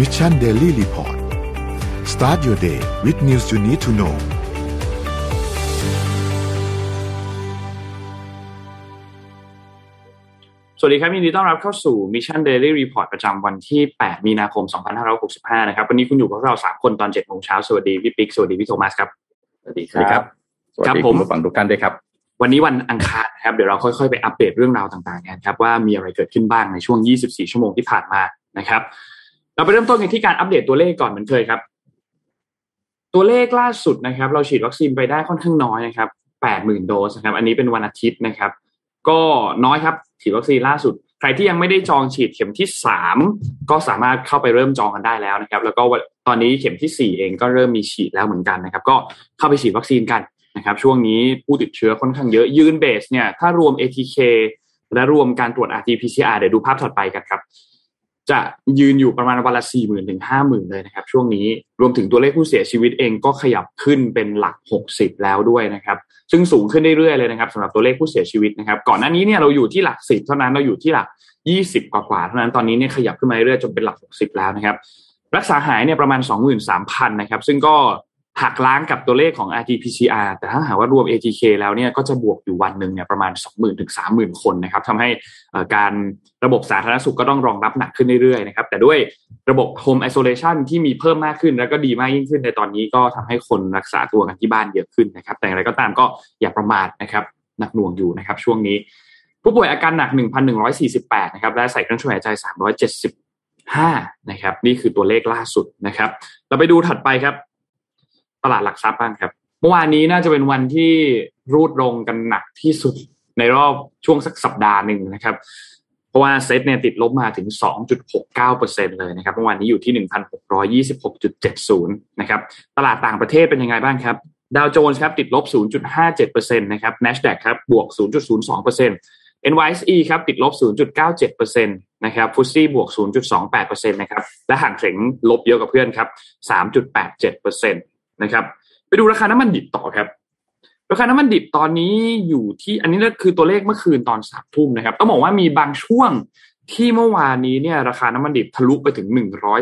Mission Daily Report start your day with news you need to know สวัสดีครับยินดีต้อนรับเข้าสู่ Mission Daily Report ประจำวันที่ 8 มีนาคม 2565 นะครับ วันนี้คุณอยู่กับเรา 3 คนตอน 7 โมงเช้า สวัสดีพี่ปิ๊ก สวัสดีพี่โทมัสครับ สวัสดีครับ สวัสดีครับผมคุณผู้ฟังทุกท่านด้วยครับ วันนี้วันอังคารนะครับ เดี๋ยวเราค่อยๆ ไปอัปเดตเรื่องราวต่างๆกันครับว่ามีอะไรเกิดขึ้นบ้างในช่วง 24 ชั่วโมงที่ผ่านมานะครับ เราไปเริ่มต้นกันที่การอัปเดตตัวเลขก่อนเหมือนเคยครับ ตัวเลขล่าสุดนะครับ เราฉีดวัคซีนไปได้ค่อนข้างน้อยนะครับ80,000โดสนะครับ อันนี้เป็นวันอาทิตย์นะครับ ก็น้อยครับฉีดวัคซีนล่าสุด ใครที่ยังไม่ได้จองฉีดเข็มที่สามก็สามารถเข้าไปเริ่มจองกันได้แล้วนะครับ แล้วก็ตอนนี้เข็มที่สี่เองก็เริ่มมีฉีดแล้วเหมือนกันนะครับ ก็เข้าไปฉีดวัคซีนกันนะครับ ช่วงนี้ผู้ติดเชื้อค่อนข้างเยอะยืนเบสเนี่ยถ้ารวม ATK และรวมการตรวจ RT-PCR เดี๋ยวดูภาพถัดไปกันครับ จะยืนอยู่ประมาณวันละสี่หมื่นถึงห้าหมื่นเลยนะครับ ช่วงนี้รวมถึงตัวเลขผู้เสียชีวิตเองก็ขยับขึ้นเป็นหลักหกสิบแล้วด้วยนะครับ ซึ่งสูงขึ้นเรื่อยๆเลยนะครับสำหรับตัวเลขผู้เสียชีวิตนะครับ ก่อนหน้านี้เนี่ยเราอยู่ที่หลักสิบเท่านั้นเราอยู่ที่หลักยี่สิบกว่าๆเท่านั้นตอนนี้เนี่ยขยับขึ้นมาเรื่อยๆจนเป็นหลักหกสิบแล้วนะครับ รักษาหายเนี่ยประมาณสองหมื่นสามพันนะครับ ซึ่งก็ หักล้างกับตัวเลขของ RT-PCR แต่ถ้าหากว่ารวม ATK แล้วเนี่ยก็จะบวกอยู่วันหนึ่งเนี่ยประมาณ 20,000ถึง30,000 คนนะครับทำให้การระบบสาธารณสุขก็ต้องรองรับหนักขึ้นเรื่อยๆนะครับแต่ด้วยระบบ Home Isolation ที่มีเพิ่มมากขึ้นแล้วก็ดีมากยิ่งขึ้นในตอนนี้ก็ทำให้คนรักษาตัวกันที่บ้านเยอะขึ้นนะครับ แต่อย่างไรก็ตามก็อย่าประมาทนะครับหนักหน่วงอยู่นะครับ ช่วงนี้ ผู้ป่วยอาการหนัก 1,148 นะครับและใส่เครื่องช่วยหายใจ 375นะครับนี่คือตัวเลขล่าสุดนะครับ เราไปดูถัดไปครับ ตลาดหลักทรัพย์บ้างครับ เมื่อวานนี้น่าจะเป็นวันที่รูดลงกันหนักที่สุดในรอบช่วงสักสัปดาห์หนึ่งนะครับ เพราะว่าเซ็ตเนี่ยติดลบมาถึง 2.69%เลยนะครับเมื่อวานนี้อยู่ที่ 1,626.70 นะครับ ตลาดต่างประเทศเป็นยังไงบ้างครับดาวโจนส์ครับติดลบ 0.57%นะครับ NASDAQ ครับบวก 0.02% NYSE ครับติดลบ 0.97%นะครับฟุตซี่บวก 0.28%นะครับ และห่างเสงลบเยอะกับเพื่อนครับ 3.87%นะครับ ไปดูราคาน้ำมันดิบต่อครับ ราคาน้ำมันดิบตอนนี้อยู่ที่อันนี้ก็คือตัวเลขเมื่อคืนตอนสามทุ่มนะครับ ต้องบอกว่ามีบางช่วงที่เมื่อวานนี้เนี่ยราคาน้ำมันดิบทะลุไปถึง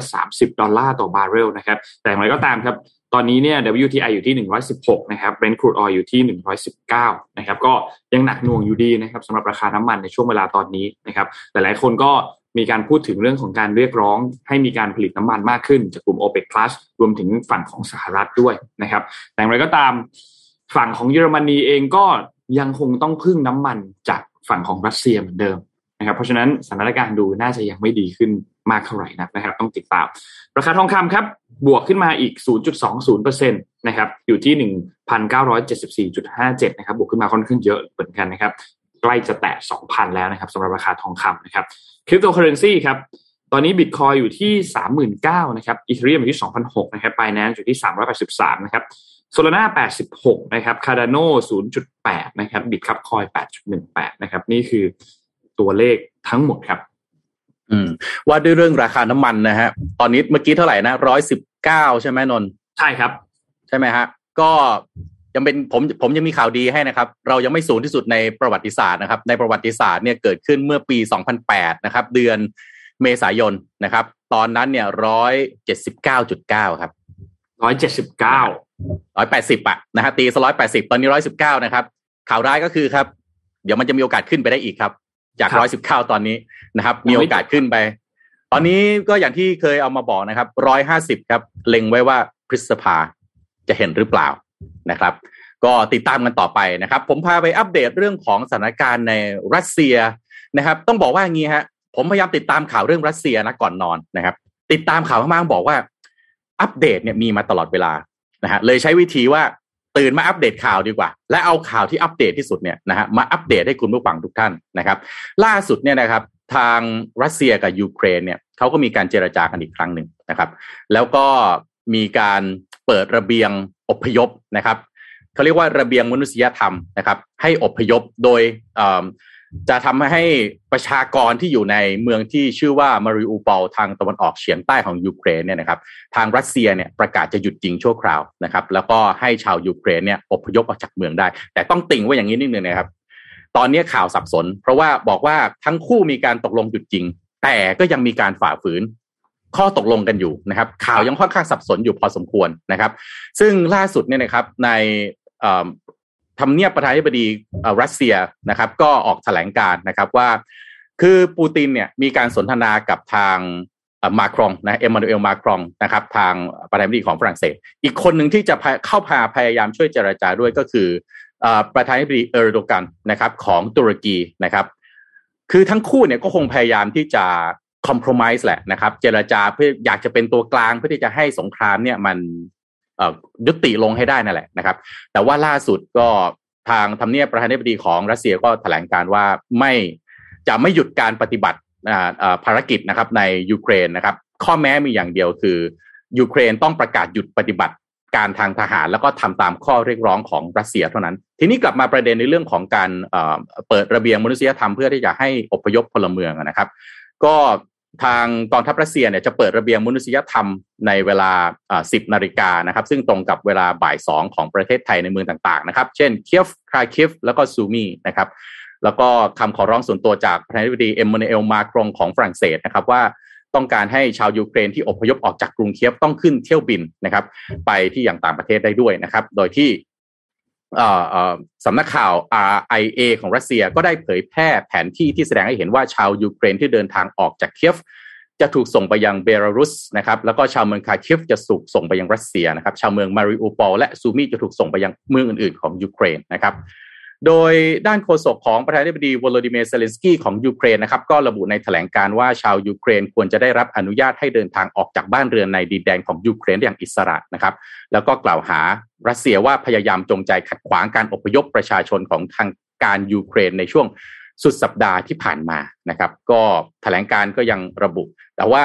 130 ดอลลาร์ต่อบาร์เรลนะครับ แต่อย่างไรก็ตามครับ ตอนนี้เนี่ย WTI อยู่ที่ 116 นะครับ Brent crude oil อยู่ที่ 119 นะครับ ก็ยังหนักหน่วงอยู่ดีนะครับสำหรับราคาน้ำมันในช่วงเวลาตอนนี้นะครับ หลายๆคนก็ มีการพูดถึงเรื่องของการเรียกร้อง ให้มีการผลิตน้ำมันมากขึ้น จากกลุ่ม OPEC Plus รวมถึงฝั่งของสหรัฐด้วยนะครับ แต่อย่างไรก็ตามฝั่งของเยอรมนีเองก็ยังคงต้องพึ่งน้ำมันจากฝั่งของรัสเซียเหมือนเดิมนะครับ เพราะฉะนั้นสถานการณ์ดูน่าจะยังไม่ดีขึ้นมากเท่าไหร่นักนะครับ ต้องติดตาม ราคาทองคำครับ บวกขึ้นมาอีก 0.20%นะครับอยู่ที่ 1,974.57 นะครับบวกขึ้นมาค่อนข้างเยอะเหมือนกันนะครับ ใกล้จะแตะ 2,000 แล้วนะครับสำหรับราคาทองคำนะครับคริปโตเคอเรนซีครับตอนนี้บิตคอยน์อยู่ที่ 39,000นะครับ Ethereum อยู่ที่2,006นะครับ Binance อยู่ที่ 383นะครับ Solana 86นะครับ Cardano 0.8นะครับ Bitkub Coin 8.18นะครับนี่คือตัวเลขทั้งหมดครับ อืม ว่าด้วยเรื่องราคาน้ำมันนะฮะตอนนี้เมื่อกี้เท่าไหร่นะร้อยสิบเก้าใช่ไหมนนท์ใช่ครับ ใช่ไหมฮะก็ ยังเป็นผมผมยังมีข่าวดีให้นะครับ เรายังไม่สูงที่สุดในประวัติศาสตร์นะครับ ในประวัติศาสตร์เนี่ยเกิดขึ้นเมื่อปี 2008 นะครับ เดือนเมษายนนะครับ ตอนนั้นเนี่ยร้อยเจ็ดสิบเก้าจุดเก้าครับ179ร้อยแปดสิบอะนะฮะตีสร้อยแปดสิบตอนนี้ร้อยสิบเก้านะครับ ข่าวร้ายก็คือครับ เดี๋ยวมันจะมีโอกาสขึ้นไปได้อีกครับ จากครับร้อยสิบเก้าตอนนี้นะครับยังไม่มีโอกาสขึ้นไป ตอนนี้ก็อย่างที่เคยเอามาบอกนะครับร้อยห้าสิบครับ เล็งไว้ว่าพฤษภาจะเห็นหรือเปล่า นะครับ ก็ติดตามกันต่อไปนะครับ ผมพาไปอัปเดตเรื่องของสถานการณ์ในรัสเซียนะครับ ต้องบอกว่าอย่างนี้ฮะผมพยายามติดตามข่าวเรื่องรัสเซียนะก่อนนอนนะครับ ติดตามข่าวมากๆบอกว่า อัปเดตเนี่ยมีมาตลอดเวลานะฮะเลยใช้วิธีว่าตื่นมาอัปเดตข่าวดีกว่า และเอาข่าวที่อัปเดตที่สุดเนี่ยนะฮะมาอัปเดตให้คุณผู้ฟังทุกท่านนะครับ ล่าสุดเนี่ยนะครับ ทางรัสเซียกับยูเครนเนี่ยเขาก็มีการเจรจากันอีกครั้งหนึ่งนะครับ แล้วก็มีการ เปิดระเบียงอพยพนะครับเขาเรียกว่าระเบียงมนุษยธรรมนะครับ ให้อพยพโดยจะทำให้ประชากรที่อยู่ในเมืองที่ชื่อว่ามาริอูปอลทางตะวันออกเฉียงใต้ของยูเครนเนี่ยนะครับทางรัสเซียเนี่ยประกาศจะหยุดยิงชั่วคราวนะครับ แล้วก็ให้ชาวยูเครนเนี่ยอพยพออกจากเมืองได้ แต่ต้องติ่งไว้อย่างนี้นิดนึงนะครับ ตอนนี้ข่าวสับสน เพราะว่าบอกว่าทั้งคู่มีการตกลงหยุดยิง แต่ก็ยังมีการฝ่าฝืน ข้อตกลงกันอยู่นะครับ ข่าวยังค่อนข้างสับสนอยู่พอสมควรนะครับ ซึ่งล่าสุดเนี่ยนะครับในทำเนียบประธานาธิบดีรัสเซียนะครับ ก็ออกแถลงการนะครับว่า คือปูตินเนี่ยมีการสนทนากับทางมาครองนะเอ็มมานูเอลมาครองนะครับ ทางประธานาธิบดีของฝรั่งเศส อีกคนหนึ่งที่จะเข้าพาพยายามช่วยเจรจาด้วยก็คือประธานาธิบดีเออร์โดกันนะครับ ของตุรกีนะครับ คือทั้งคู่เนี่ยก็คงพยายามที่จะ คอมเพลมไพร์แหละนะครับ เจรจาเพื่ออยากจะเป็นตัวกลางเพื่อที่จะให้สงครามเนี่ยมันยุติลงให้ได้นั่นแหละนะครับ แต่ว่าล่าสุดก็ทางทำเนียบประธานาธิบดีของรัสเซียก็แถลงการว่าไม่จะไม่หยุดการปฏิบัติภารกิจนะครับในยูเครนนะครับ ข้อแม้มีอย่างเดียวคือยูเครนต้องประกาศหยุดปฏิบัติการทางทหารแล้วก็ทำตามข้อเรียกร้องของรัสเซียเท่านั้น ทีนี้กลับมาประเด็นในเรื่องของการเปิดระเบียงมนุษยธรรมเพื่อที่จะให้อพยพพลเมืองนะครับ ก็ ทางกองทัพรัสเซียเนี่ยจะเปิดระเบียงมนุษยธรรมในเวลา 10 นาฬิกานะครับ ซึ่งตรงกับเวลาบ่ายสองของประเทศไทยในเมืองต่างๆนะครับ เช่นเคียฟคาร์คิฟ แล้วก็ซูมีนะครับ แล้วก็คำขอร้องส่วนตัวจากประธานาธิบดีเอ็มมานูเอลมาครงของฝรั่งเศสนะครับว่าต้องการให้ชาวยูเครนที่อพยพออกจากกรุงเคียฟต้องขึ้นเที่ยวบินนะครับ ไปที่อย่างต่างประเทศได้ด้วยนะครับ โดยที่ สำนักข่าว RIA ของรัสเซียก็ได้เผยแพร่แผนที่ที่แสดงให้เห็นว่าชาวยูเครนที่เดินทางออกจากเคียฟจะถูกส่งไปยังเบลารุสนะครับแล้วก็ชาวเมืองคาคิฟจะถูกส่งไปยังรัสเซียนะครับชาวเมืองมาริอูปอลและซูมีจะถูกส่งไปยังเมืองอื่นๆของยูเครนนะครับ โดยด้านโฆษกของประธานาธิบดีวโลดิเมียร์เซเลนสกี้ของยูเครนนะครับก็ระบุในแถลงการณ์ว่าชาวยูเครนควรจะได้รับอนุญาตให้เดินทางออกจากบ้านเรือนในดินแดนของยูเครนอย่างอิสระนะครับ แล้วก็กล่าวหารัสเซียว่าพยายามจงใจขัดขวางการอพยพประชาชนของทางการยูเครนในช่วง สุดสัปดาห์ที่ผ่านมานะครับ ก็แถลงการก็ยังระบุ แต่ว่า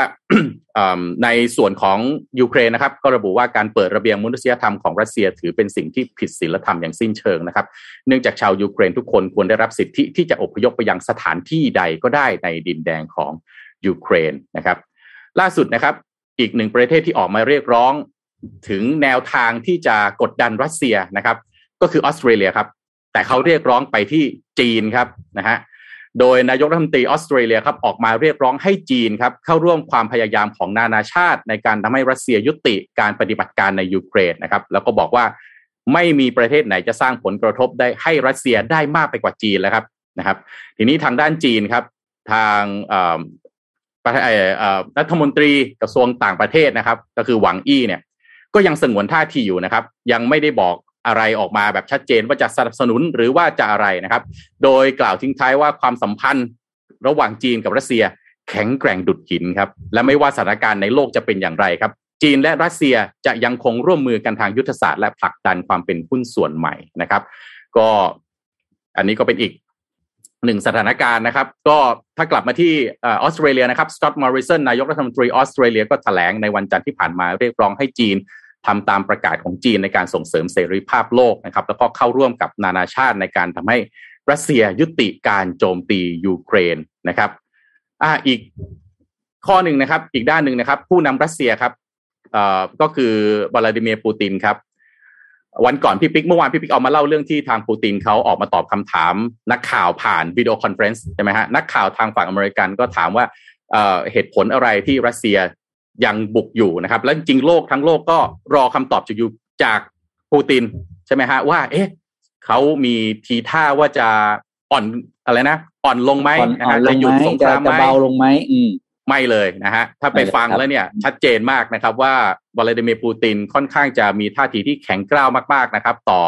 ในส่วนของยูเครนนะครับ ก็ระบุว่าการเปิดระเบียงมนุษยธรรมของรัสเซียถือเป็นสิ่งที่ผิดศีลธรรมอย่างสิ้นเชิงนะครับ เนื่องจากชาวยูเครนทุกคนควรได้รับสิทธิที่จะอพยพไปยังสถานที่ใดก็ได้ในดินแดนของยูเครนนะครับ ล่าสุดนะครับอีกหนึ่งประเทศที่ออกมาเรียกร้องถึงแนวทางที่จะกดดันรัสเซียนะครับ ก็คือออสเตรเลียครับ แต่เขาเรียกร้องไปที่จีนครับนะฮะโดยนายกรัฐมนตรีออสเตรเลียครับออกมาเรียกร้องให้จีนครับเข้าร่วมความพยายามของนานาชาติ ในการทำให้รัสเซียยุติการปฏิบัติการในยูเครนนะครับ แล้วก็บอกว่าไม่มีประเทศไหนจะสร้างผลกระทบได้ให้รัสเซียได้มากไปกว่าจีนแล้วครับนะครับ ทีนี้ทางด้านจีนครับทางรัฐมนตรีกระทรวงต่างประเทศนะครับ ก็คือหวังอี้เนี่ย ก็ยังสงวนท่าทีอยู่นะครับ ยังไม่ได้บอก อะไรออกมาแบบชัดเจนว่าจะสนับสนุนหรือว่าจะอะไรนะครับ โดยกล่าวทิ้งท้ายว่าความสัมพันธ์ระหว่างจีนกับรัสเซีย แข็งแกร่งดุดหินครับ และไม่ว่าสถานการณ์ในโลกจะเป็นอย่างไรครับ จีนและรัสเซียจะยังคงร่วมมือกันทางยุทธศาสตร์และผลักดันความเป็นหุ้นส่วนใหม่นะครับ ก็อันนี้ก็เป็นอีกหนึ่งสถานการณ์นะครับ ก็ถ้ากลับมาที่ออสเตรเลียนะครับสกอตต์มอริสันนายกรัฐมนตรีออสเตรเลียก็แถลงในวันจันทร์ที่ผ่านมาเรียกร้องให้จีน ทำตามประกาศของจีนในการส่งเสริมเสรีภาพโลกนะครับแล้วก็เข้าร่วมกับนานาชาติในการทำให้รัสเซียยุติการโจมตียูเครนนะครับอ่าอีกข้อหนึ่งนะครับ อีกด้านหนึ่งนะครับ ผู้นำรัสเซียครับเอ่อก็คือวลาดิเมียร์ปูตินครับ วันก่อนพี่ปิ๊กเมื่อวานพี่ปิ๊กเอามาเล่าเรื่องที่ทางปูตินเขาออกมาตอบคำถาม นักข่าวผ่าน video conference ใช่ไหมฮะนักข่าวทางฝั่งอเมริกันก็ถามว่าเหตุผลอะไรที่รัสเซีย ยังบุกอยู่นะครับ แล้วจริงโลกทั้งโลกก็รอคำตอบจากยูจากปูตินใช่ไหมฮะว่า เอ๊ะเขามีทีท่าว่าจะอ่อนอะไรนะอ่อนลงไหมนะฮะจะหยุดสงครามไหมเบาลงไหมอืมไม่เลยนะฮะถ้าไปฟังแล้วเนี่ย ชัดเจนมากนะครับว่าวลาดิเมียร์ปูตินค่อนข้างจะมีท่าทีที่แข็งกร้าวมาก ๆนะครับ ต่อ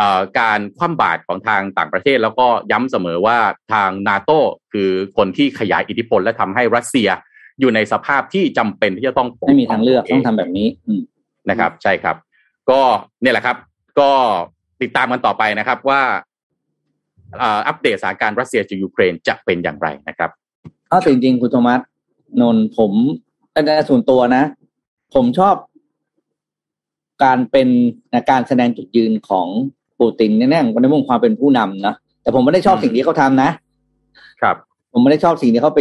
อการคว่ำบาตรของทางต่างประเทศ แล้วก็ย้ำเสมอว่าทางนาโตคือคนที่ขยายอิทธิพลและทำให้รัสเซีย อยู่ในสภาพที่จำเป็นที่จะต้องไม่มีทางเลือกต้องทำแบบนี้นะครับ ใช่ครับ ก็เนี่ยแหละครับ ก็ติดตามกันต่อไปนะครับว่าอัปเดตสถานการณ์รัสเซียจากยูเครนจะเป็นอย่างไรนะครับอ้าจริงๆคุณโทมัสนนผมในส่วนตัวนะ ผมชอบการเป็นการแสดงจุดยืนของปูตินแน่ๆในมุมความเป็นผู้นำนะแต่ผมไม่ได้ชอบสิ่งที่เขาทำนะ ครับ ผมไม่ได้ชอบสิ่งที่เขาไป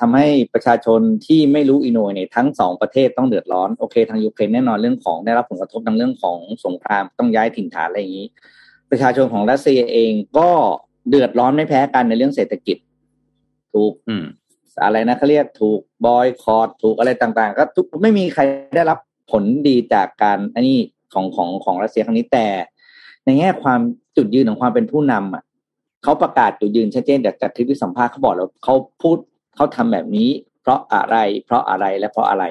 ทำให้ประชาชนที่ไม่รู้อิโหน่อิเหน่ทั้งสองประเทศต้องเดือดร้อนโอเค ทางยูเครนแน่นอนเรื่องของได้รับผลกระทบทางเรื่องของสงครามต้องย้ายถิ่นฐานอะไรอย่างนี้ ประชาชนของรัสเซียเองก็เดือดร้อนไม่แพ้กันในเรื่องเศรษฐกิจ ถูกอะไรนะเขาเรียกถูกบอยคอร์ดถูกอะไรต่างๆ ก็ทุกไม่มีใครได้รับผลดีจากการอันนี้ของของของรัสเซียครั้งนี้แต่ ในแง่ความจุดยืนของความเป็นผู้นำอะ เขาประกาศจุดยืนชัดเจนจากจากทริปที่สัมภาษณ์เขาบอกแล้วเขาพูดเขาทำแบบนี้ เพราะอะไร เพราะอะไรและเพราะอะไร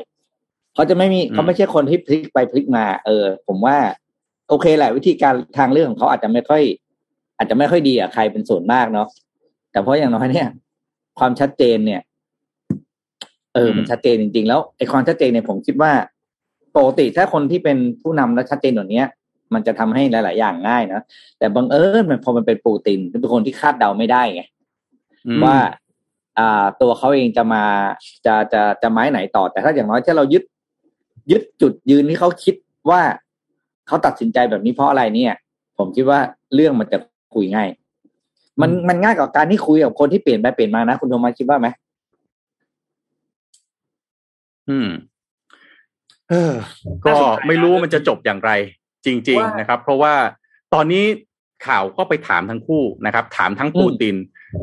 เขาจะไม่มีเขาไม่ใช่คนที่พลิกไปพลิกมา เออ ผมว่า โอเคแหละวิธีการทางเรื่องของเขาอาจจะไม่ค่อย อาจจะไม่ค่อยดีอะใครเป็นส่วนมากเนาะแต่เพราะอย่างน้อยเนี่ย ความชัดเจนเนี่ย เออมันชัดเจนจริง ๆ แล้วไอ้ความชัดเจนเนี่ยผมคิดว่าปกติถ้าคนที่เป็นผู้นำและชัดเจนแบบนี้ มันจะทำให้หลาย ๆ อย่างง่ายนะแต่บังเอิญมันพอมันเป็นปูตินเป็นคนที่คาดเดาไม่ได้ไงว่าอ่าตัวเขาเองจะมาจะจะจะไม้ไหนต่อ แต่ถ้าอย่างน้อยถ้าเรายึด ยึดจุดยืนที่เขาคิดว่าเขาตัดสินใจแบบนี้เพราะอะไรเนี่ย ผมคิดว่าเรื่องมันจะคุยง่าย มันมันง่ายกว่าการที่คุยกับคนที่เปลี่ยนไปเปลี่ยนมานะคุณโทมัสคิดว่าไหมอืม เออ ก็ไม่รู้มันจะจบอย่างไร จริง ๆ นะครับ เพราะว่าตอนนี้ข่าวก็ไปถามทั้งคู่นะครับ ถามทั้งปูติน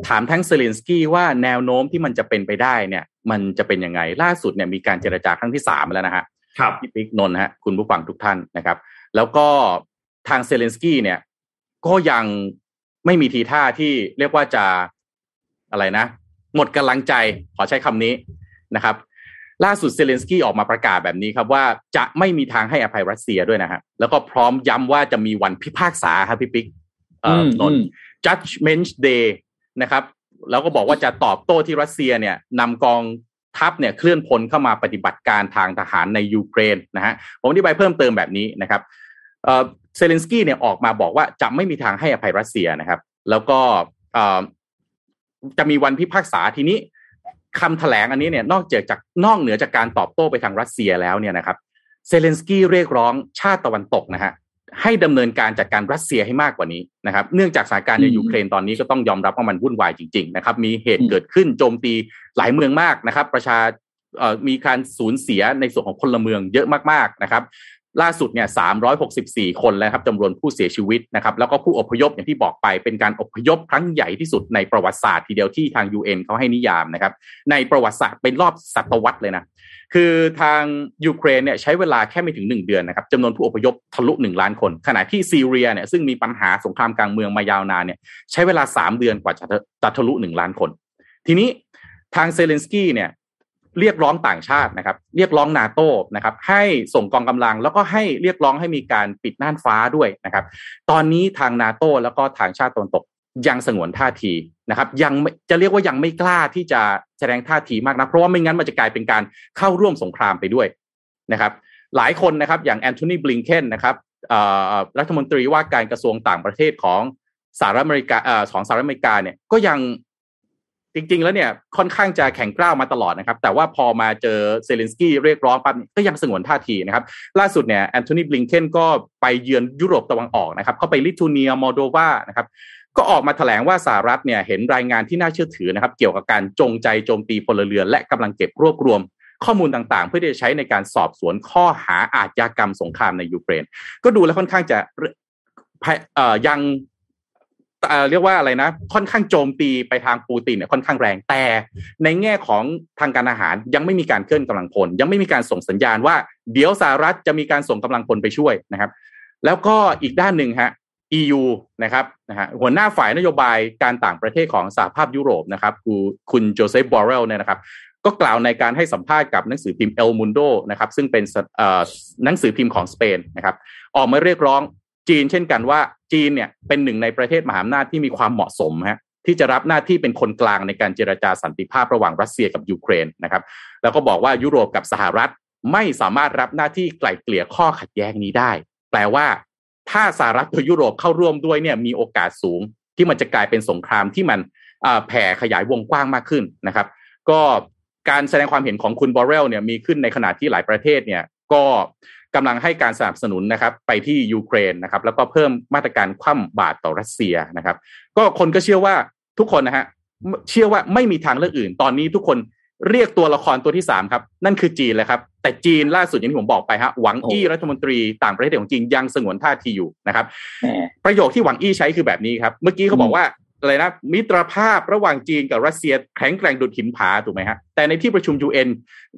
ถามทั้งเซเลนสกี้ว่าแนวโน้มที่มันจะเป็นไปได้เนี่ย มันจะเป็นยังไงล่าสุดเนี่ยมีการเจรจาครั้งที่สามแล้วนะฮะครับพี่ปิ๊กนนท์ฮะคุณผู้ฟังทุกท่านนะครับ แล้วก็ทางเซเลนสกี้เนี่ย ก็ยังไม่มีทีท่าที่เรียกว่าจะอะไรนะ หมดกำลังใจขอใช้คำนี้นะครับ ล่าสุดเซเลนสกี้ออกมาประกาศแบบนี้ครับว่าจะไม่มีทางให้อภัยรัสเซียด้วยนะฮะแล้วก็พร้อมย้ำว่าจะมีวันพิพากษาครับพี่ปิ๊กเอ่อนนท์ judgment day นะครับ แล้วก็บอกว่าจะตอบโต้ที่รัสเซียเนี่ยนำกองทัพเนี่ยเคลื่อนพลเข้ามาปฏิบัติการทางทหารในยูเครนนะฮะผมอธิบายเพิ่มเติมแบบนี้นะครับเซเลนสกี้เนี่ยออกมาบอกว่าจะไม่มีทางให้อภัยรัสเซียนะครับ แล้วก็จะมีวันพิพากษาทีนี้ คำแถลงอันนี้เนี่ยนอกจากจากนอกเหนือจากการตอบโต้ไปทางรัสเซียแล้วเนี่ยนะครับเซเลนสกี้เรียกร้องชาติตะวันตกนะฮะให้ดำเนินการจัดการรัสเซียให้มากกว่านี้นะครับเนื่องจากสถานการณ์ในยูเครนตอนนี้ก็ต้องยอมรับว่ามันวุ่นวายจริงๆนะครับมีเหตุเกิดขึ้นโจมตีหลายเมืองมากนะครับ ประชามีการสูญเสียในส่วนของพลเมืองเยอะมากๆนะครับ ล่าสุดเนี่ย364 คนแล้วครับจำนวนผู้เสียชีวิตนะครับ แล้วก็ผู้อพยพอย่างที่บอกไป เป็นการอพยพครั้งใหญ่ที่สุดในประวัติศาสตร์ทีเดียวที่ทาง UN เขาให้นิยามนะครับ ในประวัติศาสตร์เป็นรอบศตวรรษเลยนะ คือทางยูเครนเนี่ยใช้เวลาแค่ไม่ถึง 1 เดือนนะครับจำนวนผู้อพยพทะลุ 1 ล้านคน ขณะที่ซีเรียเนี่ยซึ่งมีปัญหาสงครามกลางเมืองมายาวนานเนี่ยใช้เวลา 3 เดือนกว่าจะจะทะลุ 1 ล้านคน ทีนี้ทางเซเลนสกี้เนี่ย เรียกร้องต่างชาตินะครับ เรียกร้องนาโต้นะครับให้ส่งกองกำลัง แล้วก็ให้เรียกร้องให้มีการปิดน่านฟ้าด้วยนะครับ ตอนนี้ทางนาโต้แล้วก็ทางชาติตะวันตกยังสงวนท่าทีนะครับ ยังจะเรียกว่ายังไม่กล้าที่จะแสดงท่าทีมากนะเพราะว่าไม่งั้นมันจะกลายเป็นการเข้าร่วมสงครามไปด้วยนะครับ หลายคนนะครับอย่างแอนโทนีบลิงเคนนะครับรัฐมนตรีว่าการกระทรวงต่างประเทศของสหรัฐอเมริกาของสหรัฐอเมริกาเนี่ยก็ยัง จริง ๆ แล้วเนี่ยค่อนข้างจะแข็งกร้าวมาตลอดนะครับ แต่ว่าพอมาเจอเซเลนสกี้เรียกร้องปั๊บก็ยังสงวนท่าทีนะครับ ล่าสุดเนี่ยแอนโทนีบลิงเคนก็ไปเยือนยุโรปตะวันออกนะครับเข้าไปลิทัวเนียมอลโดวานะครับก็ออกมาแถลงว่าสหรัฐเนี่ยเห็นรายงานที่น่าเชื่อถือนะครับ เกี่ยวกับการจงใจโจมตีพลเรือนและกำลังเก็บรวบรวมข้อมูลต่างๆ เพื่อที่จะใช้ในการสอบสวนข้อหาอาชญากรรมสงครามในยูเครน ก็ดูแล้วค่อนข้างจะยัง เรียกว่าอะไรนะ ค่อนข้างโจมตีไปทางปูตินเนี่ยค่อนข้างแรงแต่ ในแง่ของทางการอาหารยังไม่มีการเคลื่อนกำลังพล ยังไม่มีการส่งสัญญาณว่า เดี๋ยวสหรัฐจะมีการส่งกำลังพลไปช่วยนะครับ แล้วก็อีกด้านหนึ่งฮะ EU นะครับนะฮะหัวหน้าฝ่ายนโยบายการต่างประเทศของสหภาพยุโรปนะครับคือคุณโจเซฟบอร์เรลเนี่ยนะครับก็กล่าวในการให้สัมภาษณ์กับหนังสือพิมพ์เอลมุนโดนะครับซึ่งเป็นหนังสือพิมพ์ของสเปนนะครับออกมาเรียกร้อง จีนเช่นกันว่าจีนเนี่ยเป็นหนึ่งในประเทศมหาอำนาจที่มีความเหมาะสมฮะที่จะรับหน้าที่เป็นคนกลางในการเจรจาสันติภาพระหว่างรัสเซียกับยูเครนนะครับ แล้วก็บอกว่ายุโรปกับสหรัฐไม่สามารถรับหน้าที่ไกล่เกลี่ยข้อขัดแย้งนี้ได้ แปลว่า ถ้าสหรัฐกับยุโรปเข้าร่วมด้วยเนี่ยมีโอกาสสูง ที่มันจะกลายเป็นสงครามที่มันแผ่ขยายวงกว้างมากขึ้นนะครับ ก็การแสดงความเห็นของคุณบอเรลเนี่ยมีขึ้นในขณะที่หลายประเทศเนี่ยก็ กำลังให้การสนับสนุนนะครับไปที่ยูเครนนะครับแล้วก็เพิ่มมาตรการคว่ำบาตรต่อรัสเซียนะครับ ก็คนก็เชื่อว่าทุกคนนะฮะเชื่อว่าไม่มีทางเลือกอื่น ตอนนี้ทุกคนเรียกตัวละครตัวที่สามครับ นั่นคือจีนเลยครับ แต่จีนล่าสุดอย่างที่ผมบอกไปฮะหวังอี้รัฐมนตรีต่างประเทศของจีนยังสงวนท่าทีอยู่นะครับ ประโยคที่หวังอี้ใช้คือแบบนี้ครับ เมื่อกี้เขาบอกว่า อะไรนะมิตรภาพระหว่างจีนกับรัสเซียแข็งแกร่งดุดหินผาถูกไหมฮะแต่ในที่ประชุม UN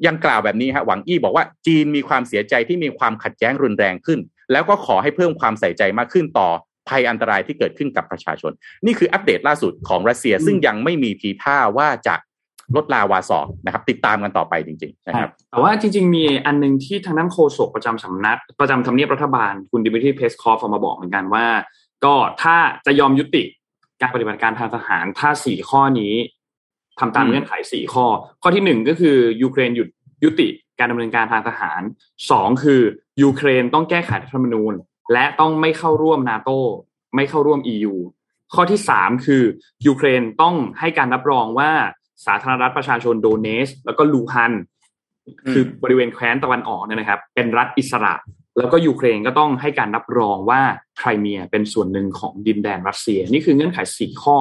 ยังกล่าวแบบนี้ฮะหวังอี้บอกว่าจีนมีความเสียใจที่มีความขัดแย้งรุนแรงขึ้น แล้วก็ขอให้เพิ่มความใส่ใจมากขึ้นต่อภัยอันตรายที่เกิดขึ้นกับประชาชน นี่คืออัปเดตล่าสุดของรัสเซียซึ่งยังไม่มีทีท่าว่าจะลดลาวาสอกนะครับ ติดตามกันต่อไปจริงๆนะครับแต่ว่าจริง ๆ มีอันหนึ่งที่ทางด้านโฆษกประจำสำนัก ประจำทำเนียบรัฐบาลคุณดิมิทรีเพสคอฟออกมาบอกเหมือนกันว่า ก็ถ้าจะยอมยุติ การปฏิบัติการทางทหารถ้าสี่ข้อนี้ทำตามอืมเงื่อนไขสี่ข้อ ข้อที่หนึ่งก็คือยูเครนหยุดยุติการดำเนินการทางทหารสองคือยูเครนต้องแก้ไขรัฐธรรมนูญ และต้องไม่เข้าร่วมนาโตไม่เข้าร่วม EU ข้อที่สามคือยูเครนต้องให้การรับรองว่าสาธารณรัฐประชาชนโดเนตสก์ แล้วก็ลูฮันสก์ คือบริเวณแคว้นตะวันออกเนี่ยนะครับ เป็นรัฐอิสระ แล้วก็ยูเครนก็ต้องให้การรับรองว่าไครเมียเป็นส่วนหนึ่งของดินแดนรัสเซีย นี่คือเงื่อนไขสี่ข้อ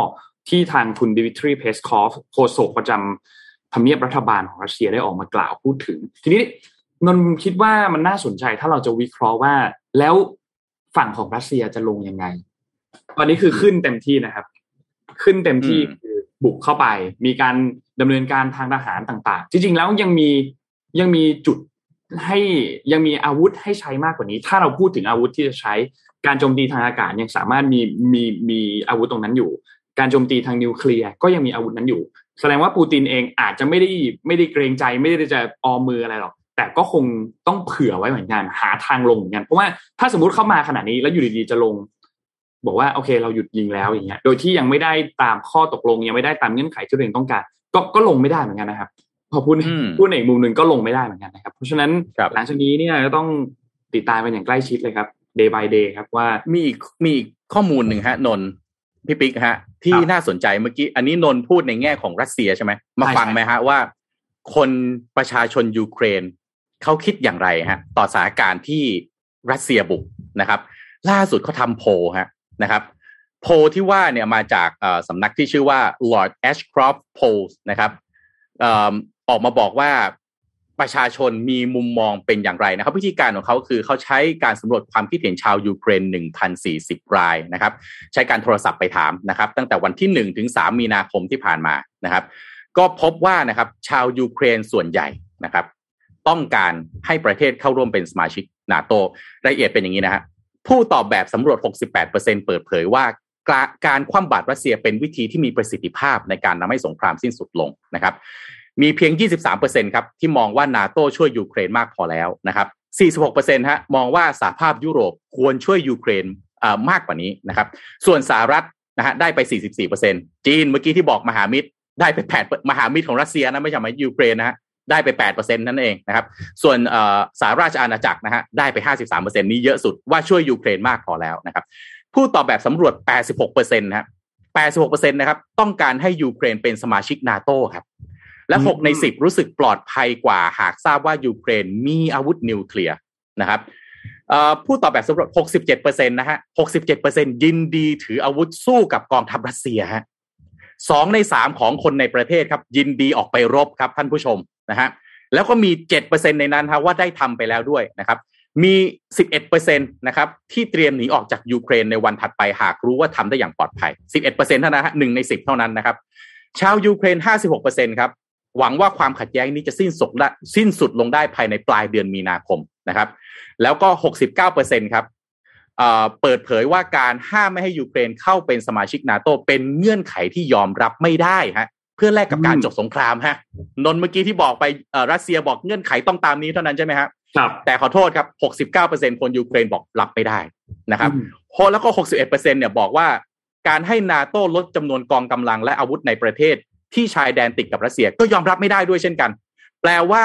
ที่ทางคุณดิมิทรีเพสคอฟโฆษกประจำทำเนียบรัฐบาลของรัสเซียได้ออกมากล่าวพูดถึง ทีนี้นนท์คิดว่ามันน่าสนใจถ้าเราจะวิเคราะห์ว่า แล้วฝั่งของรัสเซียจะลงยังไง ตอนนี้คือขึ้นเต็มที่นะครับ ขึ้นเต็มที่คือบุกเข้าไป มีการดำเนินการทางทหารต่าง ๆ จริงๆแล้วยังมียังมีจุด ให้ยังมีอาวุธให้ใช้มากกว่านี้ ถ้าเราพูดถึงอาวุธที่จะใช้การโจมตีทางอากาศยังสามารถมีมีมีอาวุธตรงนั้นอยู่ การโจมตีทางนิวเคลียร์ก็ยังมีอาวุธนั้นอยู่ แสดงว่าปูตินเองอาจจะไม่ได้ไม่ได้เกรงใจ ไม่ได้จะออมมืออะไรหรอกแต่ก็คงต้องเผื่อไว้เหมือนกันหาทางลงเหมือนกันเพราะว่าถ้าสมมติเข้ามาขนาดนี้แล้วอยู่ดีๆจะลง บอกว่าโอเค เราหยุดยิงแล้วอย่างเงี้ย โดยที่ยังไม่ได้ตามข้อตกลงยังไม่ได้ตามเงื่อนไขที่ตัวเองต้องการ ก็ก็ลงไม่ได้เหมือนกันนะครับ พอพูดอืมพูดในอีกมุมหนึ่งก็ลงไม่ได้เหมือนกันนะครับ เพราะฉะนั้นครับหลังจากนี้เนี่ยก็ต้องติดตามกันอย่างใกล้ชิดเลยครับ day by day ครับว่ามีอีกมีอีกข้อมูลหนึ่งฮะนนท์พี่ปิ๊กฮะ ที่ครับน่าสนใจเมื่อกี้ อันนี้นนท์พูดในแง่ของรัสเซียใช่ไหมมาใช่ฟังใช่ไหมฮะว่า คนประชาชนยูเครนเขาคิดอย่างไรฮะ ต่อสถานการณ์ที่รัสเซียบุกนะครับ ล่าสุดเขาทำโพลฮะนะครับ โพลที่ว่าเนี่ยมาจากเอ่อสำนักที่ชื่อว่า Lord Ashcroft Polls นะครับเอ่อ ออกมาบอกว่าประชาชนมีมุมมองเป็นอย่างไรนะครับ วิธีการของเขาคือเขาใช้การสำรวจความคิดเห็นชาวยูเครน 1,040 รายนะครับ ใช้การโทรศัพท์ไปถามนะครับ ตั้งแต่วันที่ 1 ถึง 3 มีนาคมที่ผ่านมานะครับ ก็พบว่านะครับชาวยูเครนส่วนใหญ่นะครับ ต้องการให้ประเทศเข้าร่วมเป็นสมาชิกนาโตรายละเอียดเป็นอย่างนี้นะฮะผู้ตอบแบบสำรวจ 68%เปิดเผยว่าการการคว่ำบาตรรัสเซียเป็นวิธีที่มีประสิทธิภาพในการทำให้สงครามสิ้นสุดลงนะครับ มีเพียง 23%ครับที่มองว่านาโตช่วยยูเครนมากพอแล้วนะครับ 46%ฮะมองว่าสหภาพยุโรปควรช่วยยูเครนอ่อมากกว่านี้นะครับ ส่วนสหรัฐนะฮะได้ไป 44%จีนเมื่อกี้ที่บอกมหามิตรได้ไป8มหามิตรของรัสเซียนะไม่ใช่มายยูเครนนะฮะได้ไป 8%นั่นเองนะครับ ส่วนอ่อสหราชอาณาจักรนะฮะได้ไป 53%นี้เยอะสุดว่าช่วยยูเครนมากพอแล้วนะครับ ผู้ตอบแบบสำรวจ 86%นะฮะ86%นะครับต้องการให้ยูเครนเป็นสมาชิกนาโตครับ และอืม6ใน10 รู้สึกปลอดภัยกว่าหากทราบว่ายูเครนมีอาวุธนิวเคลียร์นะครับเอ่อผู้ตอบแบบสำรวจ 67%นะฮะ 67%ยินดีถืออาวุธสู้กับกองทัพรัสเซียฮะสองในสามของคนในประเทศครับ ยินดีออกไปรบครับท่านผู้ชมนะฮะแล้วก็มี 7%ในนั้นฮะว่าได้ทำไปแล้วด้วยนะครับ มี 11%นะครับที่เตรียมหนีออกจากยูเครนในวันถัดไปหากรู้ว่าทำได้อย่างปลอดภัย 11%เท่านั้นฮะหนึ่งใน 10 เท่านั้นนะครับ ชาวยูเครน 56%ครับ หวังว่าความขัดแย้งนี้จะสิ้นสุดได้สิ้นสุดลงได้ภายในปลายเดือนมีนาคมนะครับ แล้วก็ 69%ครับเอ่อเปิดเผยว่าการห้ามไม่ให้ยูเครนเข้าเป็นสมาชิกนาโตเป็นเงื่อนไขที่ยอมรับไม่ได้ฮะเพื่อแลกกับการอืมจบสงครามฮะนนท์เมื่อกี้ที่บอกไปเอ่อรัสเซียบอกเงื่อนไขต้องตามนี้เท่านั้นใช่ไหมฮะครับแต่ขอโทษครับ 69%คนยูเครนบอกรับไม่ได้นะครับอืมโฮแล้วก็ 61%เนี่ยบอกว่าการให้นาโต้ลดจำนวนกองกำลังและอาวุธในประเทศ ที่ชายแดนติดกับรัสเซียก็ยอมรับไม่ได้ด้วยเช่นกัน แปลว่า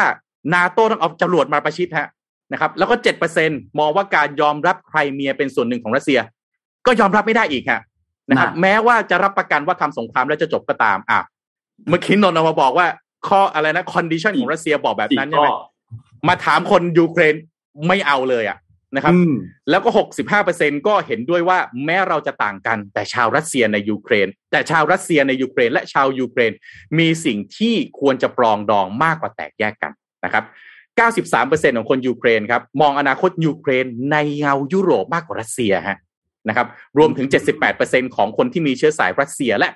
นาโต้ต้องเอาจรวดมาประชิดฮะนะครับแล้วก็7%มองว่าการยอมรับไครเมียเป็นส่วนหนึ่งของรัสเซีย ก็ยอมรับไม่ได้อีกฮะนะครับน่ะแม้ว่าจะรับประกันว่าทำสงครามแล้วจะจบก็ตามอะเมื่อกี้นนท์เอามาบอกว่า ข้ออะไรนะ condition ของรัสเซียบอกแบบนั้นใช่ไหมสี่ข้อมาถามคนยูเครนไม่เอาเลยอะ นะครับอืมแล้วก็ 65%ก็เห็นด้วยว่าแม้เราจะต่างกัน แต่ชาวรัสเซียในยูเครน แต่ชาวรัสเซียในยูเครน และชาวยูเครน มีสิ่งที่ควรจะปรองดองมากกว่าแตกแยกกันนะครับ 93%ของคนยูเครนครับมองอนาคตยูเครนในเงายุโรปมากกว่ารัสเซียฮะนะครับรวมถึง 78%ของคนที่มีเชื้อสายรัสเซีย และ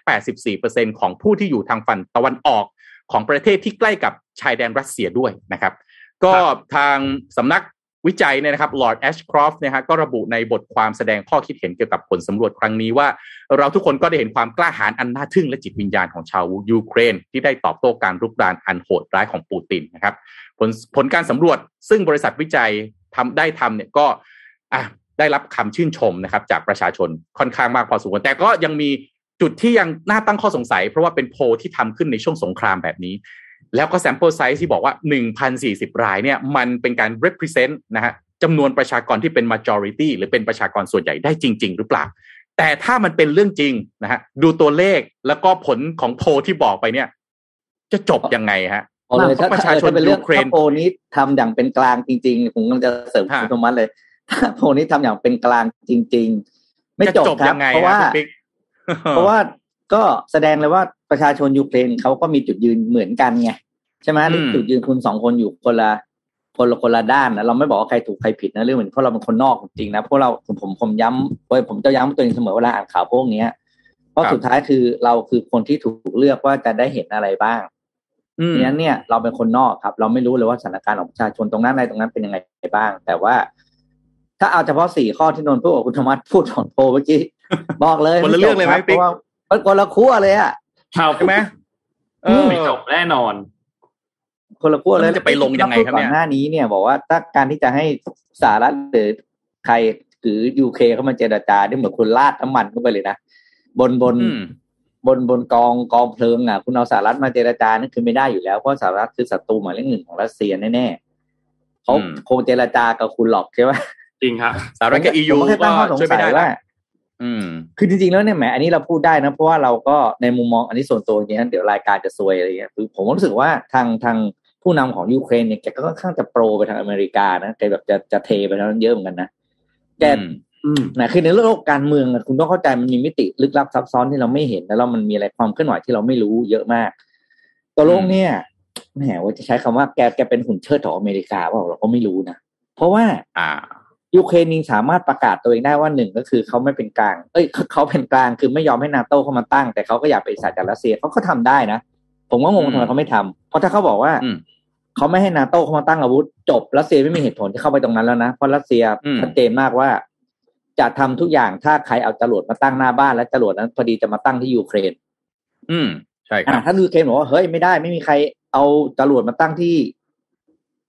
84%ของผู้ที่อยู่ทางฝั่งตะวันออกของประเทศที่ใกล้กับชายแดนรัสเซียด้วยนะครับ ก็ทางสำนัก วิจัยเนี่ยนะครับลอร์ดแอชครอฟต์นะฮะก็ระบุในบทความแสดงข้อคิดเห็นเกี่ยวกับผลสำรวจครั้งนี้ว่า เราทุกคนก็ได้เห็นความกล้าหาญอันน่าทึ่งและจิตวิญญาณของชาวยูเครน ที่ได้ตอบโต้การรุกรานอันโหดร้ายของปูตินนะครับผลผลการสำรวจซึ่งบริษัทวิจัยทำได้ทำเนี่ยก็ได้รับคำชื่นชมนะครับ จากประชาชนค่อนข้างมากพอสมควรแต่ก็ยังมีจุดที่ยังน่าตั้งข้อสงสัย เพราะว่าเป็นโพลที่ทำขึ้นในช่วงสงครามแบบนี้ แล้วก็ sample size ที่บอกว่า 1,040 รายเนี่ยมันเป็นการ represent นะฮะจำนวนประชากรที่เป็น majority หรือเป็นประชากรส่วนใหญ่ได้จริง ๆ หรือเปล่า แต่ถ้ามันเป็นเรื่องจริงนะฮะดูตัวเลขแล้วก็ผลของโพลที่บอกไปเนี่ย จะจบยังไงฮะเอาเลยถ้าประชาชนถ้เป็นเรื่องยูเครนถ้าโพลนี้ทำอย่างเป็นกลางจริง ๆ ผมกำลังจะเสริมฮะคุณโทมัสเลย ถ้าโพลนี้ทำอย่างเป็นกลางจริง ๆ ไม่จะจบจบครัยับงไงเพราะว่าฮคุณปิ๊กเพราะว่าก็แสดงเลยว่า ประชาชนยูเครนเขาก็มีจุดยืนเหมือนกันไงใช่ไหมอืมจุดยืนคุณสองคนอยู่คนละคนละคนละด้านนะเราไม่บอกว่าใครถูกใครผิดนะเรื่องเหมือนเพราะเราเป็นคนนอกจริงๆนะเพราะเราผมผมผมย้ำเว้ยผมจะย้ำตัวเองเสมอเวลาอ่านข่าวพวกเนี้ยเพราะสุดท้ายคือเราคือคนที่ถูกเลือกว่าจะได้เห็นอะไรบ้างอืมดังนั้นเนี่ยเราเป็นคนนอกครับ เราไม่รู้เลยว่าสถานการณ์ของประชาชนตรงนั้นอะไรตรงนั้นเป็นยังไงบ้าง แต่ว่า ถ้าเอาเฉพาะสี่ข้อที่นนท์พูดกับคุณธรรมะพูดของโพลเมื่อกี้บอกเลยคนละเรื่องเลยไหมจบคบปิ๊กเพราะว่ามันคนละขั้วเลยอะครับ ใช่ไหมเออไม่จบแน่นอน คนละขั้วเลยแล้วมันจะไปลงยังไงครับเนี่ยก่อนหน้านี้เนี่ย บอกว่าถ้าการที่จะให้สหรัฐหรือใครหรือยูเคเข้ามาเจรจาได้เหมือนคุณลาดน้ำมันเข้าไปเลยนะบนบนอืมบนบนกองกองเพลิงอะ คุณเอาสหรัฐมาเจรจานั่นคือไม่ได้อยู่แล้ว เพราะสหรัฐคือศัตรูหมายเลขหนึ่งของรัสเซียแน่ๆเขาอืมคงเจรจากับคุณหรอกใช่ไหมจริงครับสหรัฐกับ EU ผมก็แค่ก็ตั้งข้อสงช่วยไม่สัได้ยนะว่าอืม คือจริงๆแล้วเนี่ยแหมอันนี้เราพูดได้นะ เพราะว่าเราก็ในมุมมองอันนี้ส่วนตัวอย่างนี้ยเดี๋ยวรายการจะซวยอะไรเงี้ยคือผมรู้สึกว่าทางทางผู้นำของยูเครนเนี่ยแกก็ค่อนข้างจะโปรไปทางอเมริกานะแกแบบจะจะเทไปทางนั้นเยอะเหมือนกันนะแกอืมอืมนะคือในโลกการเมืองอะคุณต้องเข้าใจมันมีมิติลึกลับซับซ้อนที่เราไม่เห็นแล้วมันมีอะไรความเคลื่อนไหวที่เราไม่รู้เยอะมากตัวโลกเนี่ยแหมว่าจะใช้คำว่าแกแกเป็นหุ่นเชิดของอเมริกาเปล่าเราก็ไม่รู้นะเพราะว่า อ่า ยูเครนเองสามารถประกาศตัวเองได้ว่าหนึ่งก็คือเขาไม่เป็นกลาง เอ้ยเขาเป็นกลางคือไม่ยอมให้นาโต้เข้ามาตั้ง แต่เขาก็อยากไปนอิสระจากรัสเซียเขาก็ทำได้นะ ผมก็งงอืมทำไมเขาไม่ทำเพราะถ้าเขาบอกว่าอืมเขาไม่ให้นาโต้เข้ามาตั้งอาวุธ จบรัสเซียไม่มีเหตุผลที่เข้าไปตรงนั้นแล้วนะ เพราะรัสเซียอืมชัดเจนมากว่า จะทำทุกอย่างถ้าใครเอาจรวดมาตั้งหน้าบ้านและจรวดนั้นพอดีจะมาตั้งที่ยูเครน อืมใช่คอะรับถ้ายูเครนบอกว่าเฮ้ยไม่ได้ไม่มีใครเอาจรวดมาตั้งที่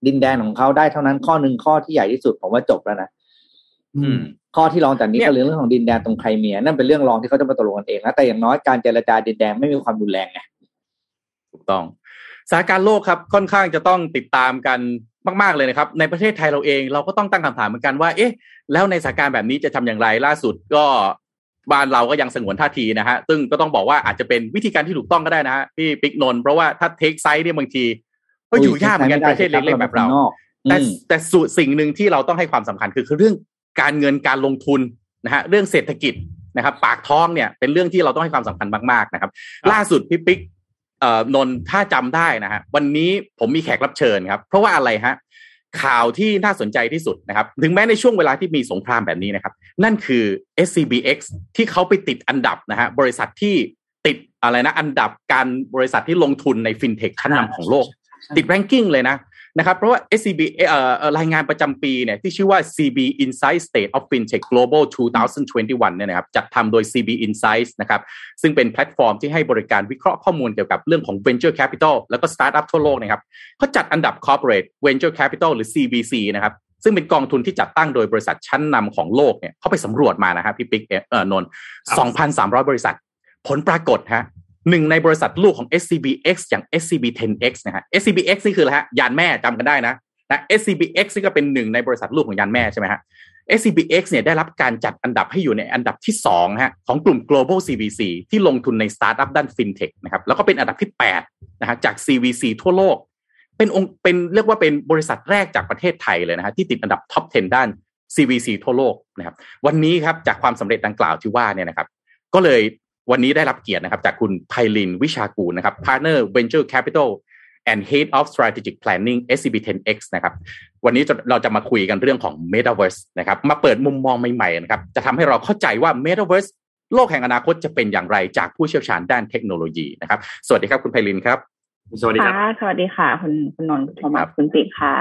ดินแดนของเขาได้เท่านั้นข้อหนึ่งข้อที่ใหญ่ที่สุดผมว่าจบแล้วนะอืม ข้อที่รองจากนี้เนี่ยก็เรื่องของดินแดนตรงไครเมียนั่นเป็นเรื่องรองที่เขาจะมาตกลงกันเองนะแต่อย่างน้อยการเจรจาดินแดนไม่มีความรุนแรงไงถูกต้องสถานการณ์โลกครับค่อนข้างจะต้องติดตามกันมาก ๆ เลยนะครับ ในประเทศไทยเราเองเราก็ต้องตั้งคำถามเหมือนกันว่า เอ๊ะ แล้วในสถานการณ์แบบนี้จะทำอย่างไรล่าสุดก็บ้านเราก็ยังสงวนท่าทีนะฮะซึ่งก็ต้องบอกว่าอาจจะเป็นวิธีการที่ถูกต้องก็ได้นะฮะพี่ปิ๊กนนท์เพราะว่าถ้าเทคไซส์เนี่ยบางที ก็อยู่ยากเหมือนกันประเทศเล็กๆแบบเราแต่อืมแต่สุสิ่งหนึ่งที่เราต้องให้ความสำคัญคือคือเรื่อง การเงินการลงทุนนะฮะเรื่องเศรษฐกิจนะครับ ปากท้องเนี่ยเป็นเรื่องที่เราต้องให้ความสำคัญมากๆนะครับ ล่าสุดพี่ปิ๊กเอ่อนนท์ถ้าจำได้นะฮะวันนี้ผมมีแขกรับเชิญครับ เพราะว่าอะไรฮะข่าวที่น่าสนใจที่สุดนะครับ ถึงแม้ในช่วงเวลาที่มีสงครามแบบนี้นะครับ นั่นคือ SCBX ที่เขาไปติดอันดับนะฮะบริษัทที่ติดอะไรนะ อันดับการบริษัทที่ลงทุนในฟินเทคชั้นนำของโลก ติด ranking เลยนะ นะครับเพราะว่า SCB เอ่อรายงานประจำปีเนี่ยที่ชื่อว่า CB Insight State of FinTech Global 2021 เนี่ยนะครับจัดทำโดย CB Insights นะครับซึ่งเป็นแพลตฟอร์มที่ให้บริการวิเคราะห์ข้อมูลเกี่ยวกับเรื่องของ Venture Capital แล้วก็ Startup ทั่วโลกนะครับเขาจัดอันดับ Corporate Venture Capital หรือ CVC นะครับซึ่งเป็นกองทุนที่จัดตั้งโดยบริษัทชั้นนำของโลกเนี่ยเขาไปสำรวจมานะครับพี่ปิ๊กเอ่อเอ่อนนท์2,300 บริษัท ผลปรากฏฮะ หนึ่งในบริษัทลูกของ SCBX อย่าง SCB 10X นะฮะ SCBX นี่คืออะไรฮะยานแม่จำกันได้นะนะ SCBX นี่ก็เป็นหนึ่งในบริษัทลูกของยานแม่ใช่ไหมฮะ SCBX เนี่ยได้รับการจัดอันดับให้อยู่ในอันดับที่2ฮะของกลุ่ม global CVC ที่ลงทุนในสตาร์ทอัพด้าน FinTech นะครับแล้วก็เป็นอันดับที่8นะฮะจาก CVC ทั่วโลก เป็นองค์เป็นเรียกว่าเป็นบริษัทแรกจากประเทศไทยเลยนะฮะที่ติดอันดับท็อป 10 ด้าน CVC ทั่วโลกนะครับวันนี้ครับจากความสำเร็จดังกล่าวที่ว่าเนี่ยนะครับก็เลย วันนี้ได้รับเกียรตินะครับจากคุณไพลินวิชากูลนะครับ Partner Venture Capital and Head of Strategic Planning SCB 10X นะครับ วันนี้เราจะมาคุยกันเรื่องของ Metaverse นะครับ มาเปิดมุมมองใหม่ๆนะครับ จะทำให้เราเข้าใจว่า Metaverse โลกแห่งอนาคตจะเป็นอย่างไรจากผู้เชี่ยวชาญด้านเทคโนโลยีนะครับ สวัสดีครับคุณไพลินครับ สวัสดีครับสวัสดีค่ะ คุณคุณนนท์คุณโทมัสคุณปิกค่ะ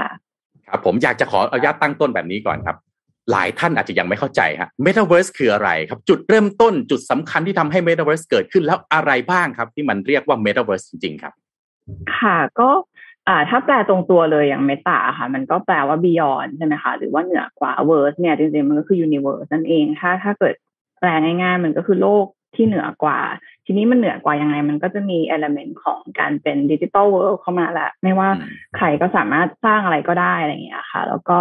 ครับ ผมอยากจะขออนุญาตตั้งต้นแบบนี้ก่อนครับ หลายท่านอาจจะยังไม่เข้าใจฮะ Metaverse คืออะไรครับ จุดเริ่มต้นจุดสำคัญที่ทำให้ Metaverse เกิดขึ้นแล้วอะไรบ้างครับ ที่มันเรียกว่า Metaverse จริง ๆ ครับ ค่ะก็อ่าถ้าแปลตรงตัวเลยอย่างเมตาค่ะ มันก็แปลว่า beyond ใช่ไหมคะ หรือว่าเหนือกว่า verse เนี่ยจริงๆ มันก็คือ universe นั่นเอง ถ้าถ้าเกิดแปลง่ายๆ มันก็คือโลกที่เหนือกว่า ทีนี้มันเหนือกว่ายังไง มันก็จะมี element ของการเป็น digital world เข้ามาแหละไม่ว่าใครก็สามารถสร้างอะไรก็ได้อะไรอย่างเงี้ยค่ะ แล้วก็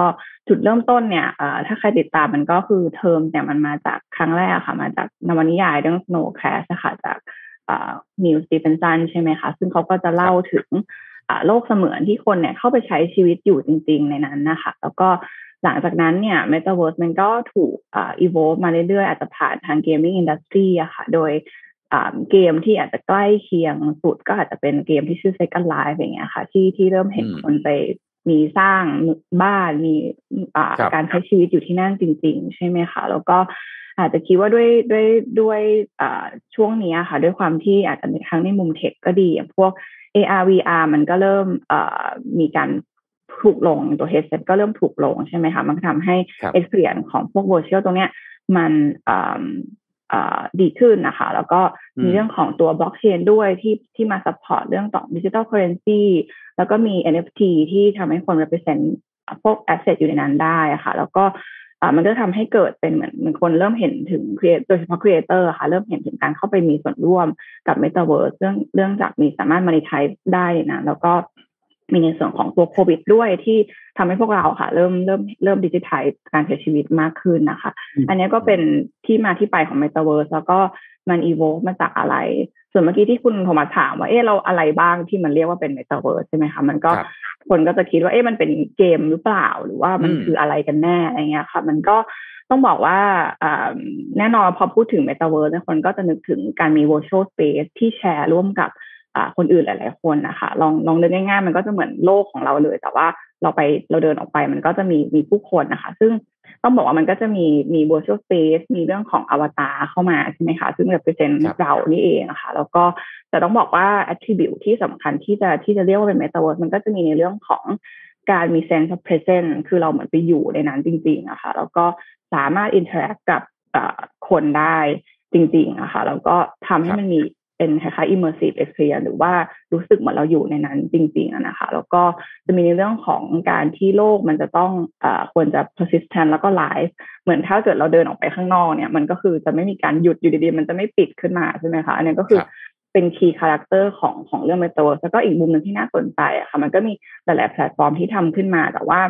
จุดเริ่มต้นเนี่ยถ้าใครติดตามมันก็คือเทอมเนี่ยมันมาจากครั้งแรกค่ะ มาจากนวนิยายเรื่อง Snow Crash นะคะจากนีลสตีเฟนสันใช่ไหมคะ ซึ่งเขาก็จะเล่าถึงโลกเสมือนที่คนเนี่ยเข้าไปใช้ชีวิตอยู่จริง ๆ ในนั้นนะคะ แล้วก็หลังจากนั้นเนี่ยเมตาเวิร์สมันก็ถูกอ่าอีโวมาเรื่อยๆ อาจจะผ่านทาง gaming industry อะค่ะ โดย เกมที่อาจจะใกล้เคียงสุดก็อาจจะเป็นเกมที่ชื่อ Second Life อย่างเงี้ยค่ะ ที่ที่เริ่มเห็นคนไปมีสร้างบ้านมีการใช้ชีวิตอยู่ที่นั่นจริง ๆ ใช่ไหมคะแล้วก็อาจจะคิดว่าด้วยด้วยด้วยช่วงนี้ค่ะ ด้วยความที่อาจจะทั้งในมุม tech ก็ดีอย่างพวก AR VR มันก็เริ่มมีการถูกลงตัว headset ก็เริ่มถูกลงใช่ไหมคะ มันทำให้ experience ของพวก virtual ตรงเนี้ยมัน ดีขึ้นนะคะ แล้วก็มีเรื่องของตัวบล็อกเชนด้วยที่ที่มา support เรื่องตัว digital currency แล้วก็มี NFT ที่ทำให้คน represent พวก asset อยู่ในนั้นได้ค่ะ แล้วก็มันก็ทำให้เกิดเป็นเหมือนเหมือนคนเริ่มเห็นถึงโดยเฉพาะ creator ค่ะเริ่มเห็นถึงการเข้าไปมีส่วนร่วมกับ Metaverse เรื่องเรื่องจากมีสามารถมานิทายได้นะแล้วก็ มีในส่วนของตัวโควิดด้วยที่ทำให้พวกเราค่ะ เริ่มเริ่มเริ่มดิจิทัลการใช้ชีวิตมากขึ้นนะคะ อันนี้ก็เป็นที่มาที่ไปของ Metaverse แล้วก็มันอีโวมาจากอะไร ส่วนเมื่อกี้ที่คุณโทมัสถามว่าเออเราอะไรบ้างที่มันเรียกว่าเป็น Metaverse ใช่ไหมคะ มันก็คนก็จะคิดว่าเอ๊ะมันเป็นเกมหรือเปล่าหรือว่ามันคืออะไรกันแน่อะไรเงี้ยค่ะ มันก็ต้องบอกว่าแน่นอนพอพูดถึง Metaverse เนี่ยคนก็จะนึกถึงการมี virtual space ที่แชร์ร่วมกับ คนอื่นหลาย ๆ คนนะคะลองลองนึกง่าย ๆ มันก็จะเหมือนโลกของเราเลย แต่ว่าเราไปเราเดินออกไปมันก็จะมีมีผู้คนนะคะ ซึ่งต้องบอกว่ามันก็จะมีมี virtual space มีเรื่องของอวตารเข้ามาใช่ไหมคะ ซึ่ง represent เรานี่เองนะคะ แล้วก็แต่ต้องบอกว่า attribute ที่สำคัญที่จะที่จะเรียกว่าเป็น metaverse มันก็จะมีในเรื่องของการมี sense of presence คือเราเหมือนไปอยู่ในนั้นจริง ๆ นะคะ แล้วก็สามารถ interact กับคนได้จริงๆนะคะแล้วก็ทำให้มันมี เป็นคล้ายๆ immersive experience หรือว่ารู้สึกเหมือนเราอยู่ในนั้นจริงๆนะคะ แล้วก็จะมีในเรื่องของการที่โลกมันจะต้องอควรจะ persistent แล้วก็ live เหมือนถ้าเกิดเราเดินออกไปข้างนอกเนี่ย มันก็คือจะไม่มีการหยุดอยู่ดีๆ มันจะไม่ปิดขึ้นมาใช่ไหมคะ อันนี้ก็คือเป็น key character ของของเรื่อง Metaverse แล้วก็อีกมุมหนึ่งที่น่าสนใจอะค่ะ มันก็มีหลายๆแพลตฟอร์มที่ทำขึ้นมา แต่ว่า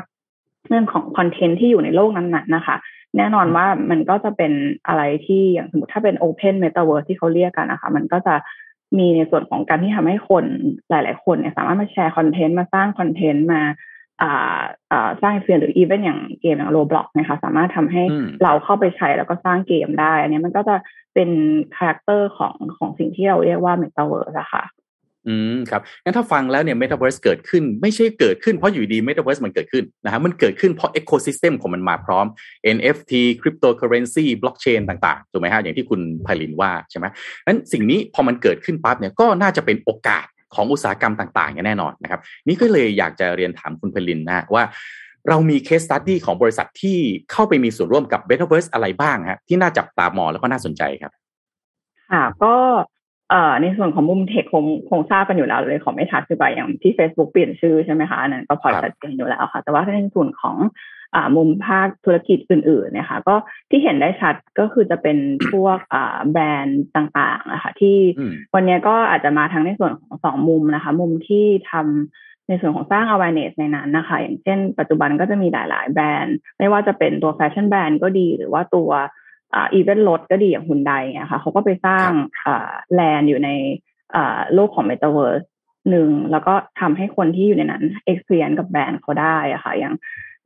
เรื่องของคอนเทนต์ที่อยู่ในโลกนั้นๆนะคะ แน่นอนว่ามันก็จะเป็นอะไรที่อย่างสมมติถ้าเป็น Open Metaverse ที่เขาเรียกกันนะคะ มันก็จะมีในส่วนของการที่ทำให้คนหลาย ๆ คนเนี่ยสามารถมาแชร์คอนเทนต์มาสร้างคอนเทนต์มาอ่าอ่าสร้างแฟร์หรืออีเวนต์อย่างเกมอย่าง Roblox นะคะ สามารถทำให้เราเข้าไปใช้แล้วก็สร้างเกมได้ อันนี้มันก็จะเป็น character ของของสิ่งที่เราเรียกว่าเมตาเวิร์สอะค่ะ อืมครับงั้นถ้าฟังแล้วเนี่ยเมตาเวิร์สเกิดขึ้น ไม่ใช่เกิดขึ้นเพราะอยู่ดีเมตาเวิร์สมันเกิดขึ้นนะฮะมันเกิดขึ้นเพราะ ecosystem ของมันมาพร้อม NFT cryptocurrency blockchain ต่างๆถูกไหมฮะอย่างที่คุณไพลินว่าใช่ไหมนั้นสิ่งนี้พอมันเกิดขึ้นปั๊บเนี่ยก็น่าจะเป็นโอกาสของอุตสาหกรรมต่างๆอย่างแน่นอนนะครับ นี่ก็เลยอยากจะเรียนถามคุณไพลินนะว่าเรามีเคสตัดดี้ของบริษัทที่เข้าไปมีส่วนร่วมกับ b e t a เ e r s e อะไรบ้างฮะที่น่าจับตามองแล้วก็น่าสนใจครับค่ะก็ เอ่อในส่วนของมุมเทคคงคงทราบกันอยู่แล้วเลยของไม่ทัดคือไปอย่างที่ Facebook เปลี่ยนชื่อใช่ไหมคะอันนั้นก็พอชัดเจนอยู่แล้วค่ะ แต่ว่าในส่วนของอ่ามุมภาคธุรกิจอื่นๆเนี่ยค่ะก็ที่เห็นได้ชัดก็คือจะเป็นพวกอ่าแบรนด์ต่างๆนะคะที่วันนี้ก็อาจจะมาทั้งในส่วนของสองมุมนะคะ มุมที่ทำในส่วนของสร้าง awareness ในนั้นนะคะ อย่างเช่นปัจจุบันก็จะมีหลาย ๆ แบรนด์ ไม่ว่าจะเป็นตัว fashion brand ก็ดี หรือว่าตัว อีเวนต์รถก็ดีอย่างฮุนไดเนี่ยค่ะเขาก็ไปสร้าง land อยู่ในโลกของเมตาเวิร์สหนึ่งแล้วก็ทำให้คนที่อยู่ในนั้น experience กับแบรนด์เขาได้อะค่ะอย่าง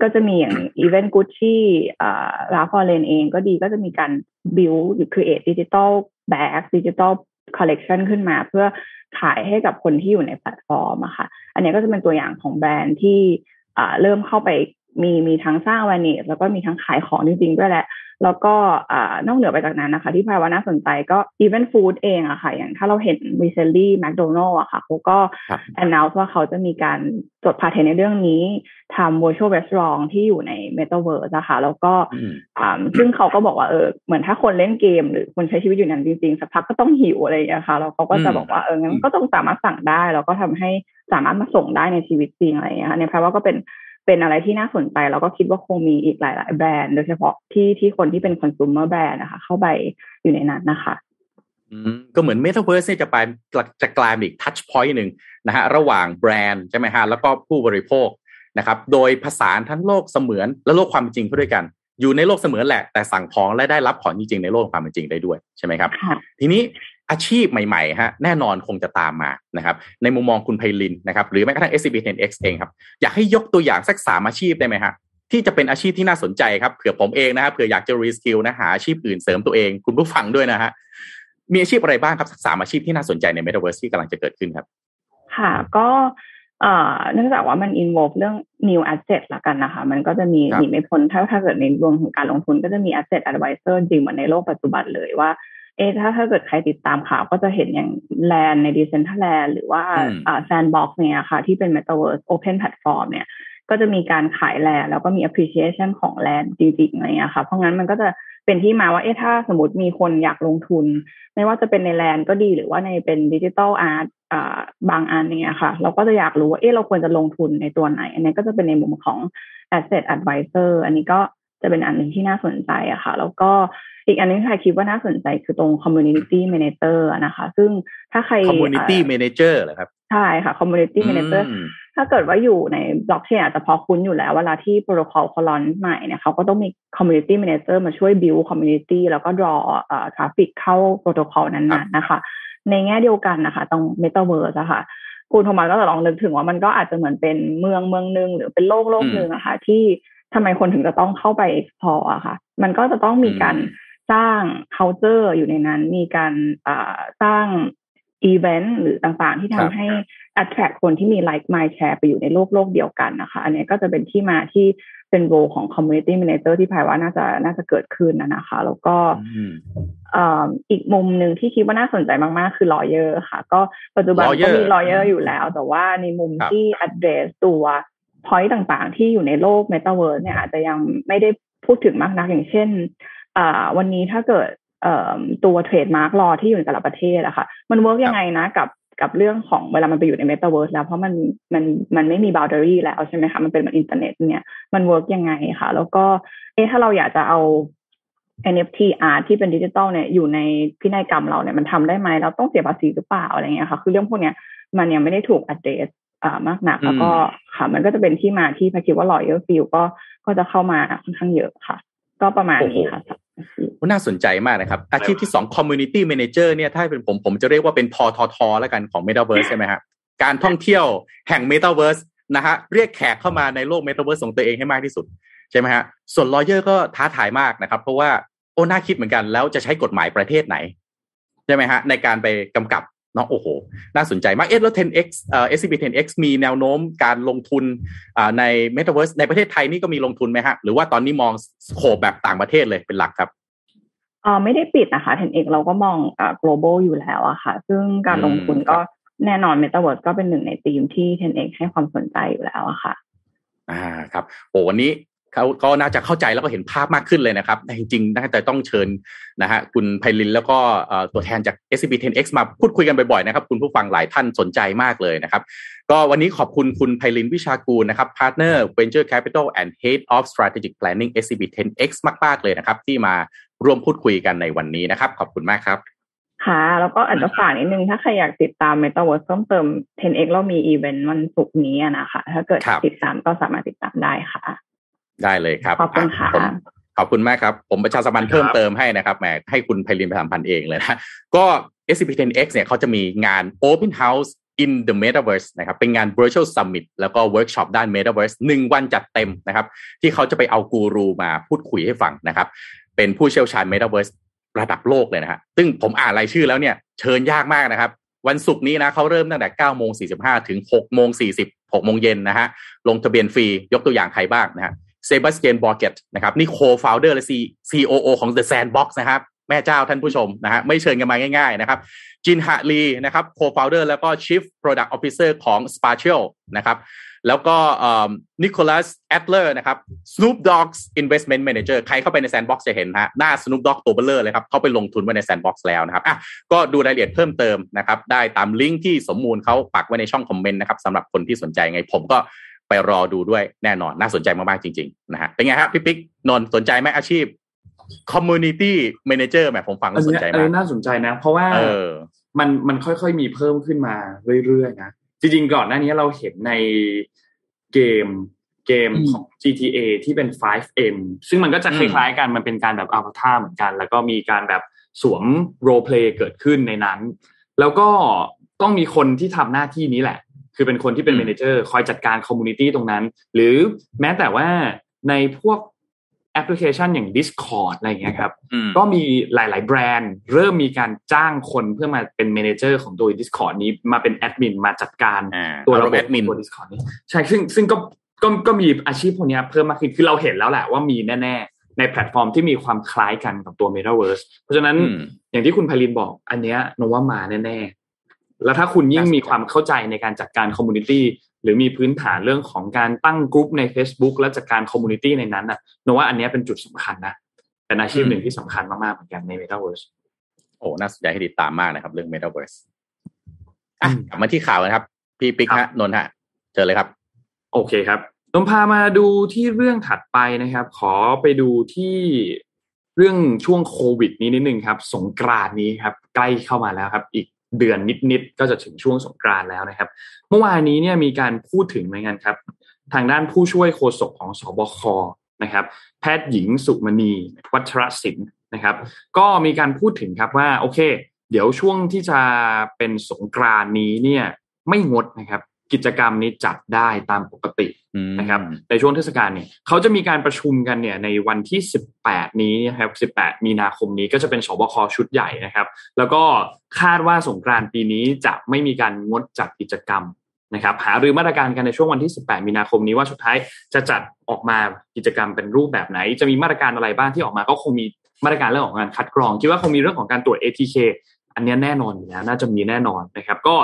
ก็จะมีอย่าง even Gucci Ralph Lauren เองก็ดีก็จะมีการ build หรือ create digital bag digital collection ขึ้นมาเพื่อขายให้กับคนที่อยู่ในแพลตฟอร์มอะค่ะ อันนี้ก็จะเป็นตัวอย่างของแบรนด์ที่เริ่มเข้าไป มีมีทั้งสร้าง awareness แล้วก็มีทั้งขายของจริงๆด้วยแหละ แล้วก็นอกเหนือไปจากนั้นนะคะ ที่พายว่าน่าสนใจก็ even food เองอะค่ะ อย่างถ้าเราเห็น recently McDonald อะค่ะเขาก็ announce ว่าเขาจะมีการจดพาเทนในเรื่องนี้ทำ virtual restaurant ที่อยู่ใน metaverse นะคะแล้วก็ซึ่งเขาก็บอกว่าเออเหมือนถ้าคนเล่นเกม หรือคนใช้ชีวิตอยู่นั้นจริงๆ สักพักก็ต้องหิวอะไรอย่างเงี้ยค่ะแล้วเขาก็จะบอกว่าเอองั้นก็ต้องสามารถสั่งได้ แล้วก็ทำให้สามารถมาส่งได้ในชีวิตจริงอะไรอย่างเงี้ยเนี่ยแปลว่าก็เป็น เป็นอะไรที่น่าสนใจแล้วก็คิดว่าคงมีอีกหลาย ๆ แบรนด์โดยเฉพาะที่ที่คนที่เป็นคอน sumer แบรนด์นะคะ เข้าไปอยู่ในนั้นนะคะก็เหมือน Metaverse เนี่ยจะไปจะกลายเป็นอีกทัชพอยต์หนึ่งนะฮะระหว่างแบรนด์ใช่ไหมฮะแล้วก็ผู้บริโภคนะครับ โดยผสานทั้งโลกเสมือนและโลกความจริงเข้าด้วยกัน อยู่ในโลกเสมือนแหละแต่สั่งของและได้รับของจริงๆในโลกความเป็นจริงได้ด้วยใช่ไหมครับ ทีนี้ อาชีพใหม่ๆฮะแน่นอนคงจะตามมานะครับในมุมมองคุณไพลินนะครับหรือแม้กระทั่ง SCB 10X เองครับอยากให้ยกตัวอย่างสักสามอาชีพได้ไหมฮะที่จะเป็นอาชีพที่น่าสนใจครับเผื่อผมเองนะครับเผื่ออยากจะ reskill นะหาอาชีพอื่นเสริมตัวเอง คุณผู้ฟังด้วยนะฮะมีอาชีพอะไรบ้างครับสักสามอาชีพที่น่าสนใจในเมตาเวิร์สที่กำลังจะเกิดขึ้นครับ ค่ะก็เนื่องจากว่ามัน involve เรื่อง new asset ละกันนะคะ มันก็จะมีหนีไม่พ้นถ้าถ้าเกิดในรวมของการลงทุนก็จะมี asset advisor จริงเหมือนในโลกปัจจุบันเลยว่า เอถ้าถ้าเกิดใครติดตามข่าวก็จะเห็นอย่าง land ใน Decentraland หรือว่าอ่า Sandbox เนี่ยค่ะ ที่เป็น Metaverse Open Platform เนี่ย ก็จะมีการขายแลนแล้วก็มี appreciation ของแลนจริงๆอะไรเงี้ยค่ะ เพราะงั้นมันก็จะเป็นที่มาว่าเอ๊ะถ้าสมมติมีคนอยากลงทุน ไม่ว่าจะเป็นในแลนก็ดีหรือว่าในเป็นดิจิทัลอาร์ตอ่าบางอันเนี่ยค่ะ เราก็จะอยากรู้ว่าเอ๊ะเราควรจะลงทุนในตัวไหน อันนี้ก็จะเป็นในมุมของ asset advisor อันนี้ก็ จะเป็นอันหนึ่งที่น่าสนใจอะค่ะ แล้วก็อีกอันนึงที่ใครคิดว่าน่าสนใจคือตรง community manager นะคะ ซึ่งถ้าใคร community manager เหรอครับ ใช่ค่ะ community manager ถ้าเกิดว่าอยู่ในบล็อกเชนอาจจะพอคุ้นอยู่แล้ว เวลาที่โปรโตคอลเขา launch ใหม่เนี่ยเขาก็ต้องมี community manager มาช่วย build community แล้วก็ draw เอ่อ traffic เข้าโปรโตคอลนั้นๆนะคะ ในแง่เดียวกันนะคะตรง metaverse อะค่ะคุณโทมัสก็จะลองนึกถึงว่ามันก็อาจจะเหมือนเป็นเมืองเมืองหนึ่งหรือเป็นโลกโลกหนึ่งอะค่ะที่ ทำไมคนถึงจะต้องเข้าไป explore อะค่ะ มันก็จะต้องมีการสร้าง culture อยู่ในนั้น มีการสร้างอีเวนต์หรือต่างๆ ที่ทำให้ attract คนที่มี like mind share ไปอยู่ในโลกโลกเดียวกันนะคะ อันนี้ก็จะเป็นที่มาที่เป็นโรของ community manager ที่ภายว่าน่าจะน่าจะเกิดขึ้นนะคะ แล้วก็อีกมุมหนึ่งที่คิดว่าน่าสนใจมากๆ คือ lawyer ค่ะ ก็ปัจจุบันก็มี lawyer อยู่แล้ว แต่ว่าในมุมที่ address ตัว point ต่างๆ ที่อยู่ในโลก metaverse เนี่ยอาจจะยังไม่ได้พูดถึงมากนักอย่างเช่นวันนี้ถ้าเกิดตัว trademark law ที่อยู่ในแต่ละประเทศอะค่ะ มัน work ยังไงนะกับกับเรื่องของเวลามันไปอยู่ในเมตาเวิร์สแล้ว เพราะมันมันมันไม่มี boundary แล้วใช่ไหมคะ มันเป็นมันอินเทอร์เน็ตเนี่ยมัน work ยังไงค่ะแล้วก็เอ๊ะถ้าเราอยากจะเอา NFT art ที่เป็นดิจิตอลเนี่ยอยู่ในพินัยกรรมเราเนี่ยมันทำได้ไหมเราต้องเสียภาษีหรือเปล่าอะไรเงี้ยค่ะ คือเรื่องพวกเนี้ยมันยังไม่ได้ถูกอัปเดตอ่า มากนักแล้วก็ค่ะ มันก็จะเป็นที่มาที่พี่คิดว่า lawyer field ก็ก็จะเข้ามาค่อนข้างเยอะค่ะ ก็ประมาณนี้ค่ะน่าสนใจมากนะครับ อาชีพที่สอง community manager เนี่ยถ้าเป็นผมผมจะเรียกว่าเป็นพอทอทอแล้วกันของ metaverse ใช่ไหมฮะการท่องเที่ยวแห่ง metaverse นะฮะเรียกแขกเข้ามาในโลก metaverse ของตัวเองให้มากที่สุดใช่ไหมฮะส่วน lawyer ก็ท้าทายมากนะครับ เพราะว่าโอ้น่าคิดเหมือนกันแล้วจะใช้กฎหมายประเทศไหนใช่ไหมฮะในการไปกำกับ เนาะโอ้โห น่าสนใจมาก เอ๊ะแล้ว 10x เอ่อ SCB 10x มีแนวโน้มการลงทุนอ่าใน Metaverse ในประเทศไทยนี่ก็มีลงทุนไหมฮะ หรือว่าตอนนี้มองโขบแบบต่างประเทศเลยเป็นหลักครับอ่าไม่ได้ปิดนะคะ 10x เราก็มองอ่า global อยู่แล้วอะค่ะ ซึ่งการลงทุนก็แน่นอน Metaverse ก็เป็นหนึ่งในธีมที่ 10x ให้ความสนใจอยู่แล้วอะค่ะอ่าครับโอ้วันนี้ เขาก็น่าจะเข้าใจแล้วก็เห็นภาพมากขึ้นเลยนะครับแต่จริงๆน่าจะต้องเชิญนะฮะคุณไพลินแล้วก็ตัวแทนจาก SCB 10X มาพูดคุยกันบ่อยๆนะครับ คุณผู้ฟังหลายท่านสนใจมากเลยนะครับ ก็วันนี้ขอบคุณคุณไพลินวิชากูลนะครับ Partner Venture Capital and Head of Strategic Planning SCB 10X มากๆเลยนะครับ ที่มาร่วมพูดคุยกันในวันนี้นะครับ ขอบคุณมากครับค่ะ แล้วก็อาจจะฝากนิดนึง ถ้าใครอยากติดตาม Metaverse เพิ่มเติม 10x เรามีอีเวนต์วันศุกร์นี้นะคะ ถ้าเกิดติดตามก็สามารถติดตามได้ค่ะ ได้เลยครับขอบคุณค่ะขอบคุณมากครับ ผมประชาสัมพันธ์เพิ่มเติมให้นะครับแหมให้คุณไพลินประชาสัมพันธ์เองเลยนะก็ SCB 10X เนี่ยเขาจะมีงาน Open House in the Metaverse นะครับเป็นงาน Virtual Summit แล้วก็เวิร์กช็อปด้าน Metaverse หนึ่งวันจัดเต็มนะครับ ที่เขาจะไปเอากูรูมาพูดคุยให้ฟังนะครับ เป็นผู้เชี่ยวชาญ Metaverse ระดับโลกเลยนะฮะซึ่งผมอ่านรายชื่อแล้วเนี่ยเชิญยากมากนะครับ วันศุกร์นี้นะเขาเริ่มตั้งแต่9โมง45 ถึง6โมง40 6โมงเย็นนะฮะลงทะเบียนฟรียกตัวอย่างใครบ้างนะฮะ เซบาสเตียนบอร์เกตนะครับนี่ co-founder และ COO ของ The Sandbox นะครับแม่เจ้าท่านผู้ชมนะฮะไม่เชิญกันมาง่ายๆนะครับจินฮะลีนะครับ co-founder แล้วก็ chief product officer ของ Spatial นะครับแล้วก็นิโคลัสแอดเลอร์นะครับ Snoop Dogg's investment manager ใครเข้าไปใน Sandbox จะเห็นฮะหน้า Snoop Dogg ตัวเบ้อเร่อเลยครับ เข้าไปลงทุนไว้ใน Sandbox แล้วนะครับอะก็ดูรายละเอียดเพิ่มเติมนะครับ ได้ตามลิงก์ที่สมมูลเขาปักไว้ในช่องคอมเมนต์นะครับสำหรับคนที่สนใจไงผมก็ ไปรอดูด้วยแน่นอนน่าสนใจมากๆจริงๆนะฮะเป็นไงครับพี่ปิ๊กนนท์สนใจไหมอาชีพ community manager แหมผมฟังแล้วสนใจอันมากนี้น่าสนใจนะ เพราะว่าเออมันมันค่อยๆมีเพิ่มขึ้นมาเรื่อยๆนะจริงๆก่อนหน้านี้เราเห็นในเกมเกมอืมของ GTA ที่เป็น 5M ซึ่งมันก็จะอืคมล้ายๆกันมันเป็นการแบบอ v ต r เหมือนกัน แล้วก็มีการแบบสวมโร p เพลย์เกิดขึ้นในนั้น แล้วก็ต้องมีคนที่ทำหน้าที่นี้แหละ คือเป็นคนที่เป็น manager คอยจัดการ community ตรงนั้น หรือแม้แต่ว่าในพวกแอปพลิเคชันอย่าง Discord อะไรอย่างเงี้ยครับอืมก็มีหลาย ๆ แบรนด์ เริ่มมีการจ้างคนเพื่อมาเป็น manager ของตัว Discord นี้มาเป็นแอดมินมาจัดการอ่าตัวอารระมบบณ์แอดมินตัว Discord นี้ใช่ซึ่งซึ่งก็ก็ก็มีอาชีพพวกเนี้ยเพิ่มมากขึ้นคือเราเห็นแล้วแหละว่ามีแน่ ๆ ในแพลตฟอร์มที่มีความคล้ายกันกับตัว Metaverse เพราะฉะนั้นอืมอย่างที่คุณไพลินบอก อันเนี้ยนนท์ว่ามาแน่ๆ แล้วถ้าคุณยิ่งมีความเข้าใจในการจัดการ community หรือมีพื้นฐานเรื่องของการตั้งกลุ่มใน Facebook และจัดการ community ในนั้นน่ะนนท์ว่าอันเนี้ยเป็นจุดสำคัญนะเป็นอาชีพหนึ่งที่สำคัญมากๆเหมือนกันใน Metaverse โอ้น่าสนใจให้ติดตามมากนะครับ เรื่อง Metaverse อะอืมกลับมาที่ข่าวนะครับ พี่ปิ๊กครัฮะบนนท์ฮะเจอเลยครับ โอเคครับนนท์พามาดูที่เรื่องถัดไปนะครับ ขอไปดูที่เรื่องช่วงโควิดนี้นิดนึงครับ สงกรานต์นี้ครับ ใกล้เข้ามาแล้วครับ อีก เดือนนิดๆก็จะถึงช่วงสงกรานแล้วนะครับ เมื่อวานนี้เนี่ยมีการพูดถึงเหมือนกันครับ ทางด้านผู้ช่วยโฆษกของสบคนะครับ แพทย์หญิงสุมณีวัชรศิลป์นะครับ ก็มีการพูดถึงครับว่าโอเค เดี๋ยวช่วงที่จะเป็นสงกรานนี้เนี่ยไม่งดนะครับ กิจกรรมนี้จัดได้ตามปกติ นะครับในช่วงเทศกาลเนี่ยเขาจะมีการประชุมกันเนี่ยในวันที่ 18 นี้นะครับ18 มีนาคมนี้ก็จะเป็นสบคชุดใหญ่นะครับ แล้วก็คาดว่าสงกรานต์ปีนี้จะไม่มีการงดจัดกิจกรรมนะครับหารือมาตรการกันในช่วงวันที่ 18 มีนาคมนี้ว่าสุดท้ายจะจัดออกมากิจกรรมเป็นรูปแบบไหน จะมีมาตรการอะไรบ้างที่ออกมาก็คงมีมาตรการเรื่องของการคัดกรองคิดว่าคงมีเรื่องของการตรวจ ATK อันเนี้ยแน่นอนอยู่แล้วน่าจะมีแน่นอนนะครับ ก็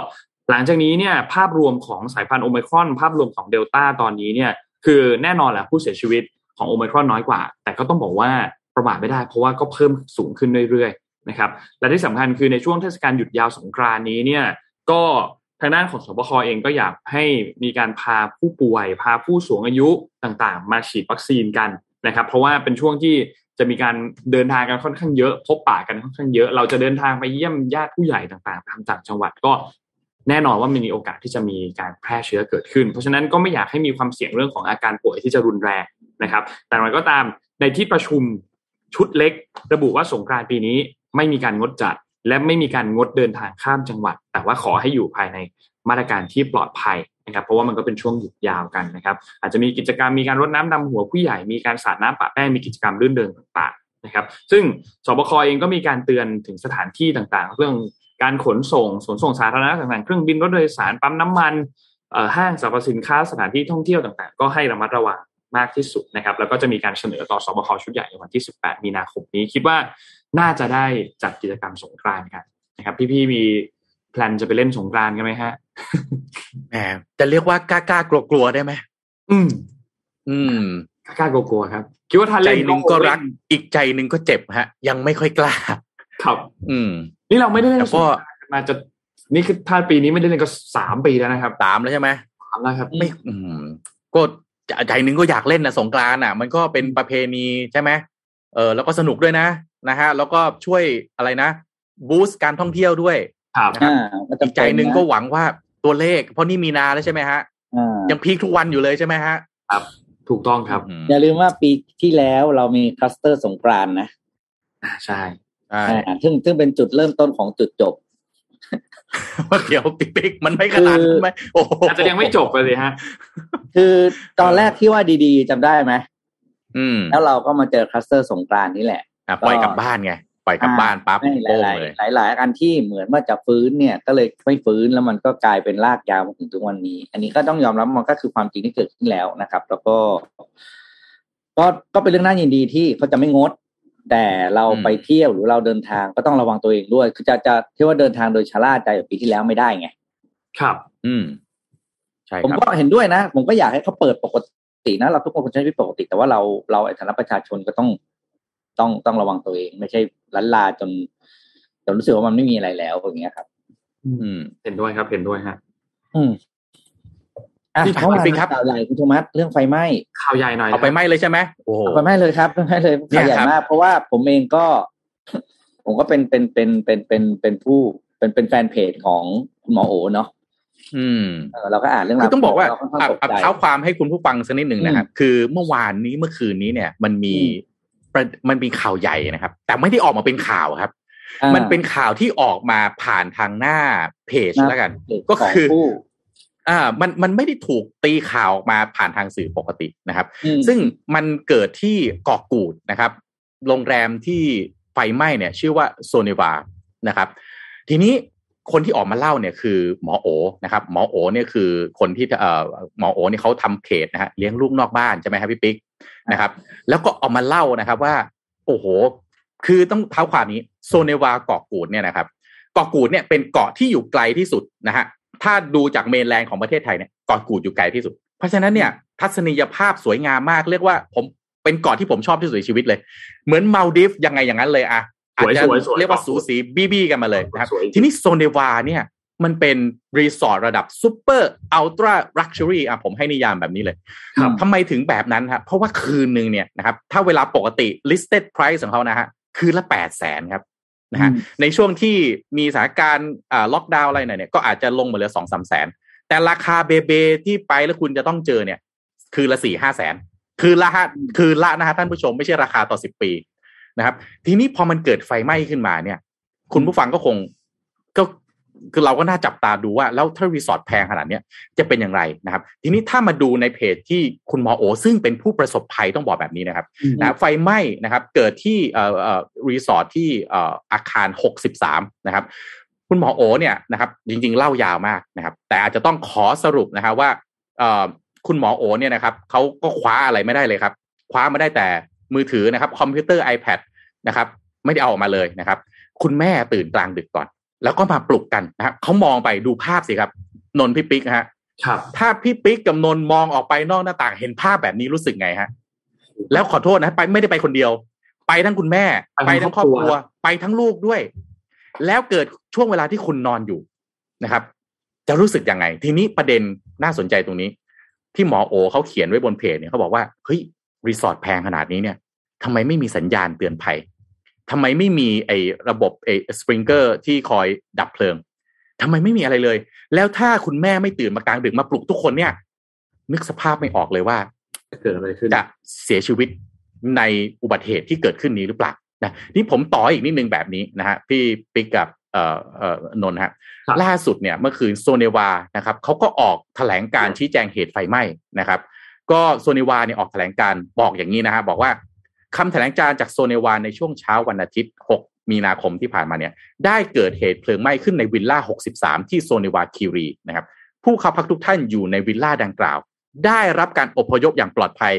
หลังจากนี้เนี่ยภาพรวมของสายพันธุ์โอไมครอนภาพรวมของเดลต้าตอนนี้เนี่ยคือแน่นอนแหละผู้เสียชีวิตของโอไมครอนน้อยกว่า แต่ก็ต้องบอกว่าประมาทไม่ได้ เพราะว่าก็เพิ่มสูงขึ้นเรื่อยๆนะครับและที่สำคัญคือในช่วงเทศกาลหยุดยาวสงกรานนี้เนี่ยก็ทางด้านของสบคอเองก็อยากให้มีการพาผู้ป่วย พาผู้สูงอายุต่างๆ มาฉีดวัคซีนกันนะครับเพราะว่าเป็นช่วงที่จะมีการเดินทางกันค่อนข้างเยอะ พบปะกันค่อนข้างเยอะ เราจะเดินทางไปเยี่ยมญาติผู้ใหญ่ต่างๆตามต่างจังหวัดก็ แน่นอนว่ามันมีโอกาสที่จะมีการแพร่เชื้อเกิดขึ้น เพราะฉะนั้นก็ไม่อยากให้มีความเสี่ยงเรื่องของอาการป่วยที่จะรุนแรงนะครับ แต่มันก็ตามในที่ประชุมชุดเล็ก ระบุว่าสงกรานต์ปีนี้ไม่มีการงดจัด และไม่มีการงดเดินทางข้ามจังหวัด แต่ว่าขอให้อยู่ภายในมาตรการที่ปลอดภัยนะครับเพราะว่ามันก็เป็นช่วงหยุดยาวกันนะครับ อาจจะมีกิจกรรมมีการรดน้ำดำหัวผู้ใหญ่มีการสาดน้ำปะแป้งมีกิจกรรมรื่นเริงต่างๆนะครับ ซึ่งสบคเองก็มีการเตือนถึงสถานที่ต่างๆ เรื่อง การขนส่งขนส่งสาธารณะต่างๆ เครื่องบินรถโดยสารปั๊มน้ำมันเอ่อห้างสรรพสินค้าสถานที่ท่องเที่ยวต่างๆ ก็ให้ระมัดระวังมากที่สุดนะครับ แล้วก็จะมีการเสนอต่อสบคชุดใหญ่ในวันที่ 18 มีนาคมนี้ คิดว่าน่าจะได้จัดกิจกรรมสงกรานต์กันนะครับ พี่ๆมีแพลนจะไปเล่นสงกรานต์กันไหมฮะแหมจะเรียกว่ากล้ากล้ากลัวกลัวๆได้ไหมอืม อืมกล้ากลัวๆครับ คิดว่าถ้าใจเล่นหนึ่งก็รักคงเล่นอีกใจหนึ่งก็เจ็บฮะ ยังไม่ค่อยกล้า ครับ อืม นี่เราไม่ได้เล่นแต่สก็งกรานต์มาจะนี่คือถ้าปีนี้ไม่ได้เล่นก็สามปีแล้วนะครับตามแล้วใช่ไหมสามแล้วครับไม่อืมก็ใจหนึ่งก็อยากเล่นนะสงกรานต์อะ มันก็เป็นประเพณีใช่ไหมเออแล้วก็สนุกด้วยนะนะฮะแล้วก็ช่วยอะไรนะ บูสต์การท่องเที่ยวด้วยครับนะครับอ่ามันจะอีกใจหนึ่งก็หวังว่าตัวเลข เพราะนี่มีนาแล้วใช่ไหมฮะอ่ายังพีคทุกวันอยู่เลยใช่ไหมฮะถูกต้องครับอืมอย่าลืมว่าปีที่แล้วเรามีคลัสเตอร์สงกรานต์นะอ่าใช่ใช่อ่า ซึ่งซึ่งเป็นจุดเริ่มต้นของจุดจบเดี๋ยวปิ๊กปิ๊กมันไม่ขนาดนั้นไหมโอ้โหอาจจะยังไม่จบเลยฮะ คือตอนแรกที่ว่าดีๆจำได้ไหมอืม แล้วเราก็มาเจอคลัสเตอร์สงกรานต์นี่แหละอะปล่อยกลับบ้านไงปล่อยกลับบ้านปั๊บไม่หโป้งลายเลยๆหลายหลาย ๆ อันที่เหมือนว่าจะฟื้นเนี่ย ก็เลยไม่ฟื้นแล้วมันก็กลายเป็นลากยาวมาถึงทุกวันนี้ อันนี้ก็ต้องยอมรับมันก็คือความจริงที่เกิดขึ้นแล้วนะครับ แล้วก็ ก็ก็เป็นเรื่องน่ายินดีที่เขาจะไม่งด แต่เราอืมไปเที่ยวหรือเราเดินทางก็ต้องระวังตัวเองด้วย คือจะจะที่ว่าเดินทางโดยชะล่าใจแบบปีที่แล้วไม่ได้ไง ครับ อืม ใช่ผมครับก็เห็นด้วยนะ ผมก็อยากให้เขาเปิดปกตินะ เราทุกคนควรใช้ชีวิตปกติ แต่ว่าเราเราในฐานะประชาชนก็ต้อง ต้องต้องระวังตัวเอง ไม่ใช่ลันลาจนจนรู้สึกว่ามันไม่มีอะไรแล้วอย่างเงี้ยครับ อืม เห็นด้วยครับ เห็นด้วยฮะ อืม อะพี่เข้ามาพี่ครับข่าวใหญ่คุณโทมัสเรื่องไฟไหม้ข่าวใหญ่หน่อยเอาไปไหมเลยใช่ไหมโอ้โหไฟไหม้เลยครับไฟไหม้เลยเนี่ยข่าวใหญ่ครับมากเพราะว่าผมเองก็ ผมก็เป็นเป็นเป็นเป็นเป็นเป็นผู้เป็นเป็นแฟนเพจของคุณหมอโอเนาะอืมเออเราก็อ่านเรื่องราคืวอต้องบอกว่าเรค่อนข้างอะตกอะใจเท้าความให้คุณผู้ฟังสักนิดหนึ่งนะครับคือเมื่อวานนี้เมื่อคืนนี้เนี่ย มันมีอืมประมันมีข่าวใหญ่นะครับ แต่ไม่ได้ออกมาเป็นข่าวครับอ่ามันเป็นข่าวที่ออกมาผ่านทางหน้าเพจหน้าแล้วกันเพจก็ของคือผู้ อ่ามันมันไม่ได้ถูกตีข่าวออกมาผ่านทางสื่อปกตินะครับอืมซึ่งมันเกิดที่เกาะกูดนะครับ โรงแรมที่ไฟไหม้เนี่ย ชื่อว่าโซเนวานะครับ ทีนี้คนที่ออกมาเล่าเนี่ยคือหมอโอนะครับ หมอโอเนี่ยคือคนที่เอ่อหมอโอเนี่ยเขาทำเพจนะฮะเลี้ยงลูกนอกบ้านใช่ไหมครับพี่ปิ๊กนะครับ แล้วก็ออกมาเล่านะครับว่า โอ้โห คือต้องเท้าความนี้โซเนวาเกาะกูดเนี่ยนะครับเกาะกูดเนี่ยเป็นเกาะที่อยู่ไกลที่สุดนะฮะ ถ้าดูจาก mainland ของประเทศไทยเนี่ยเกาะกูดอยู่ไกลที่สุด เพราะฉะนั้นเนี่ย ทัศนียภาพสวยงามมากเรียกว่าผมเป็นเกาะที่ผมชอบที่สุดในชีวิตเลย เหมือนมาลดิฟยังไงอย่างนั้นเลยอะอาจจะสวยๆสวยๆเรียกว่าสูสีบี้บี้กันมาเลยนะครับสวยทีนี้โซเนวาเนี่ยมันเป็นรีสอร์ทระดับ super ultra luxury อะผมให้นิยามแบบนี้เลยครับทำไมถึงแบบนั้นครับเพราะว่าคืนหนึ่งเนี่ยนะครับถ้าเวลาปกติ listed price ของเขานะฮะคืนละแปดแสนครับ นะฮะอืมในช่วงที่มีสถานการณ์อ่าล็อกดาวน์อะไรหน่อยเนี่ยก็อาจจะลงมาเหลือสองสามแสน แต่ราคาเบเบที่ไปแล้วคุณจะต้องเจอเนี่ย คืนละสี่ห้าแสน คืนละฮะคืนละนะฮะท่านผู้ชมไม่ใช่ราคาต่อสิบปีนะครับ ทีนี้พอมันเกิดไฟไหม้ขึ้นมาเนี่ย คุณผู้ฟังก็คงก็ คือเราก็น่าจับตาดูว่าแล้วถ้ารีสอร์ทแพงขนาดเนี้ยจะเป็นอย่างไรนะครับ ทีนี้ถ้ามาดูในเพจที่คุณหมอโอ ซึ่งเป็นผู้ประสบภัยต้องบอกแบบนี้นะครับนะไฟไหม้นะครับ เกิดที่เอ่อเอ่อรีสอร์ทที่เอ่ออาคาร 63 นะครับ คุณหมอโอเนี่ยนะครับ จริงๆเล่ายาวมากนะครับ แต่อาจจะต้องขอสรุปนะครับว่าเอ่อคุณหมอโอเนี่ยนะครับเขาก็คว้าอะไรไม่ได้เลยครับ คว้ามาได้แต่มือถือนะครับ คอมพิวเตอร์ iPad นะครับ ไม่ได้เอาออกมาเลยนะครับ คุณแม่ตื่นกลางดึกก่อน แล้วก็มาปลุกกันนะครับเขามองไปดูภาพสิครับ นนท์พี่ปิ๊กนะฮะครับถ้าพี่ปิ๊กกับนนท์มองออกไปนอกหน้าต่างเห็นภาพแบบนี้รู้สึกไงฮะ แล้วขอโทษนะไปไม่ได้ไปคนเดียว ไปทั้งคุณแม่ ไปไปทั้ทั้งงคครรออบบคครัรัววไปทั้งลูกด้วย แล้วเกิดช่วงเวลาที่คุณนอนอยู่นะครับ จะรู้สึกยังไง ทีนี้ประเด็นน่าสนใจตรงนี้ ที่หมอโอเขาเขียนไว้บนเพจเนี่ยเขาบอกว่าเฮ้ยรีสอร์ทแพงขนาดนี้เนี่ยทำไมไม่มีสัญญาณเตือนภัย ทำไมไม่มีไอ้ระบบไอ้สปริงเกอร์ที่คอยดับเพลิงทำไมไม่มีอะไรเลย แล้วถ้าคุณแม่ไม่ตื่นมากลางดึกมาปลุกทุกคนเนี่ย นึกสภาพไม่ออกเลยว่าจะเกิดอะไรขึ้นจะเสียชีวิตในอุบัติเหตุที่เกิดขึ้นนี้หรือเปล่านะนี่ผมต่ออีกนิดนึงแบบนี้นะฮะพี่ปิ๊กกับเอ่อเอ่อนนท์ฮะครับล่าสุดเนี่ยเมื่อคืนโซเนวานะครับเขาก็ออกแถลงการชี้แจงเหตุไฟไหม้นะครับ ก็โซเนวาเนี่ยออกแถลงการบอกอย่างนี้นะฮะบอกว่า คำแถลงการจากโซเนวาในช่วงเช้าวันอาทิตย์ 6 มีนาคมที่ผ่านมาเนี่ยได้เกิดเหตุเพลิงไหม้ขึ้นในวิลล่า 63 ที่โซเนวาคิรีนะครับผู้เข้าพักทุกท่านอยู่ในวิลล่าดังกล่าว ได้รับการอพยพอย่างปลอดภัย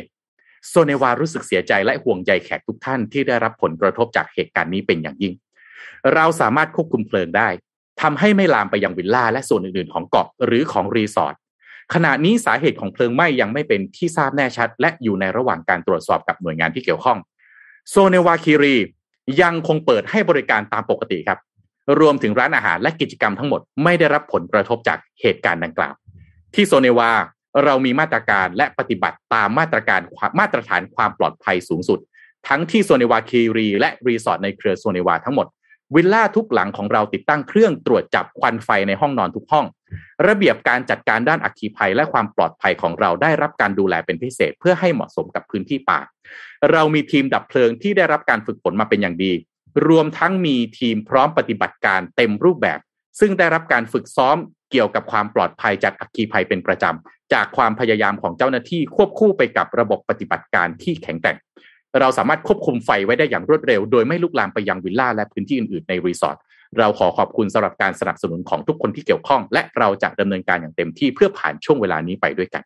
โซเนวารู้สึกเสียใจและห่วงใยแขกทุกท่านที่ได้รับผลกระทบจากเหตุการณ์นี้เป็นอย่างยิ่ง เราสามารถควบคุมเพลิงได้ทำให้ไม่ลามไปยังวิลล่าและส่วนอื่นๆ ของเกาะหรือของรีสอร์ท ขณะนี้สาเหตุของเพลิงไหม้ยังไม่เป็นที่ทราบแน่ชัด และอยู่ในระหว่างการตรวจสอบกับหน่วยงานที่เกี่ยวข้อง โซเนวาคิรียังคงเปิดให้บริการตามปกติครับ รวมถึงร้านอาหารและกิจกรรมทั้งหมดไม่ได้รับผลกระทบจากเหตุการณ์ดังกล่าว ที่โซเนวาเรามีมาตรการและปฏิบัติตามมาตรการมาตรฐานความปลอดภัยสูงสุด ทั้งที่โซเนวาคีรีและรีสอร์ทในเครือโซเนวาทั้งหมด วิลล่าทุกหลังของเราติดตั้งเครื่องตรวจจับควันไฟในห้องนอนทุกห้อง ระเบียบการจัดการด้านอัคคีภัยและความปลอดภัยของเราได้รับการดูแลเป็นพิเศษ เพื่อให้เหมาะสมกับพื้นที่ป่า เรามีทีมดับเพลิงที่ได้รับการฝึกฝนมาเป็นอย่างดี รวมทั้งมีทีมพร้อมปฏิบัติการเต็มรูปแบบ ซึ่งได้รับการฝึกซ้อมเกี่ยวกับความปลอดภัยจากอัคคีภัยเป็นประจำ จากความพยายามของเจ้าหน้าที่ควบคู่ไปกับระบบปฏิบัติการที่แข็งแกร่งเราสามารถควบคุมไฟไว้ได้อย่างรวดเร็ว โดยไม่ลุกลามไปยังวิลล่าและพื้นที่อื่นๆในรีสอร์ท เราขอขอบคุณสำหรับการสนับสนุนของทุกคนที่เกี่ยวข้อง และเราจะดำเนินการอย่างเต็มที่เพื่อผ่านช่วงเวลานี้ไปด้วยกัน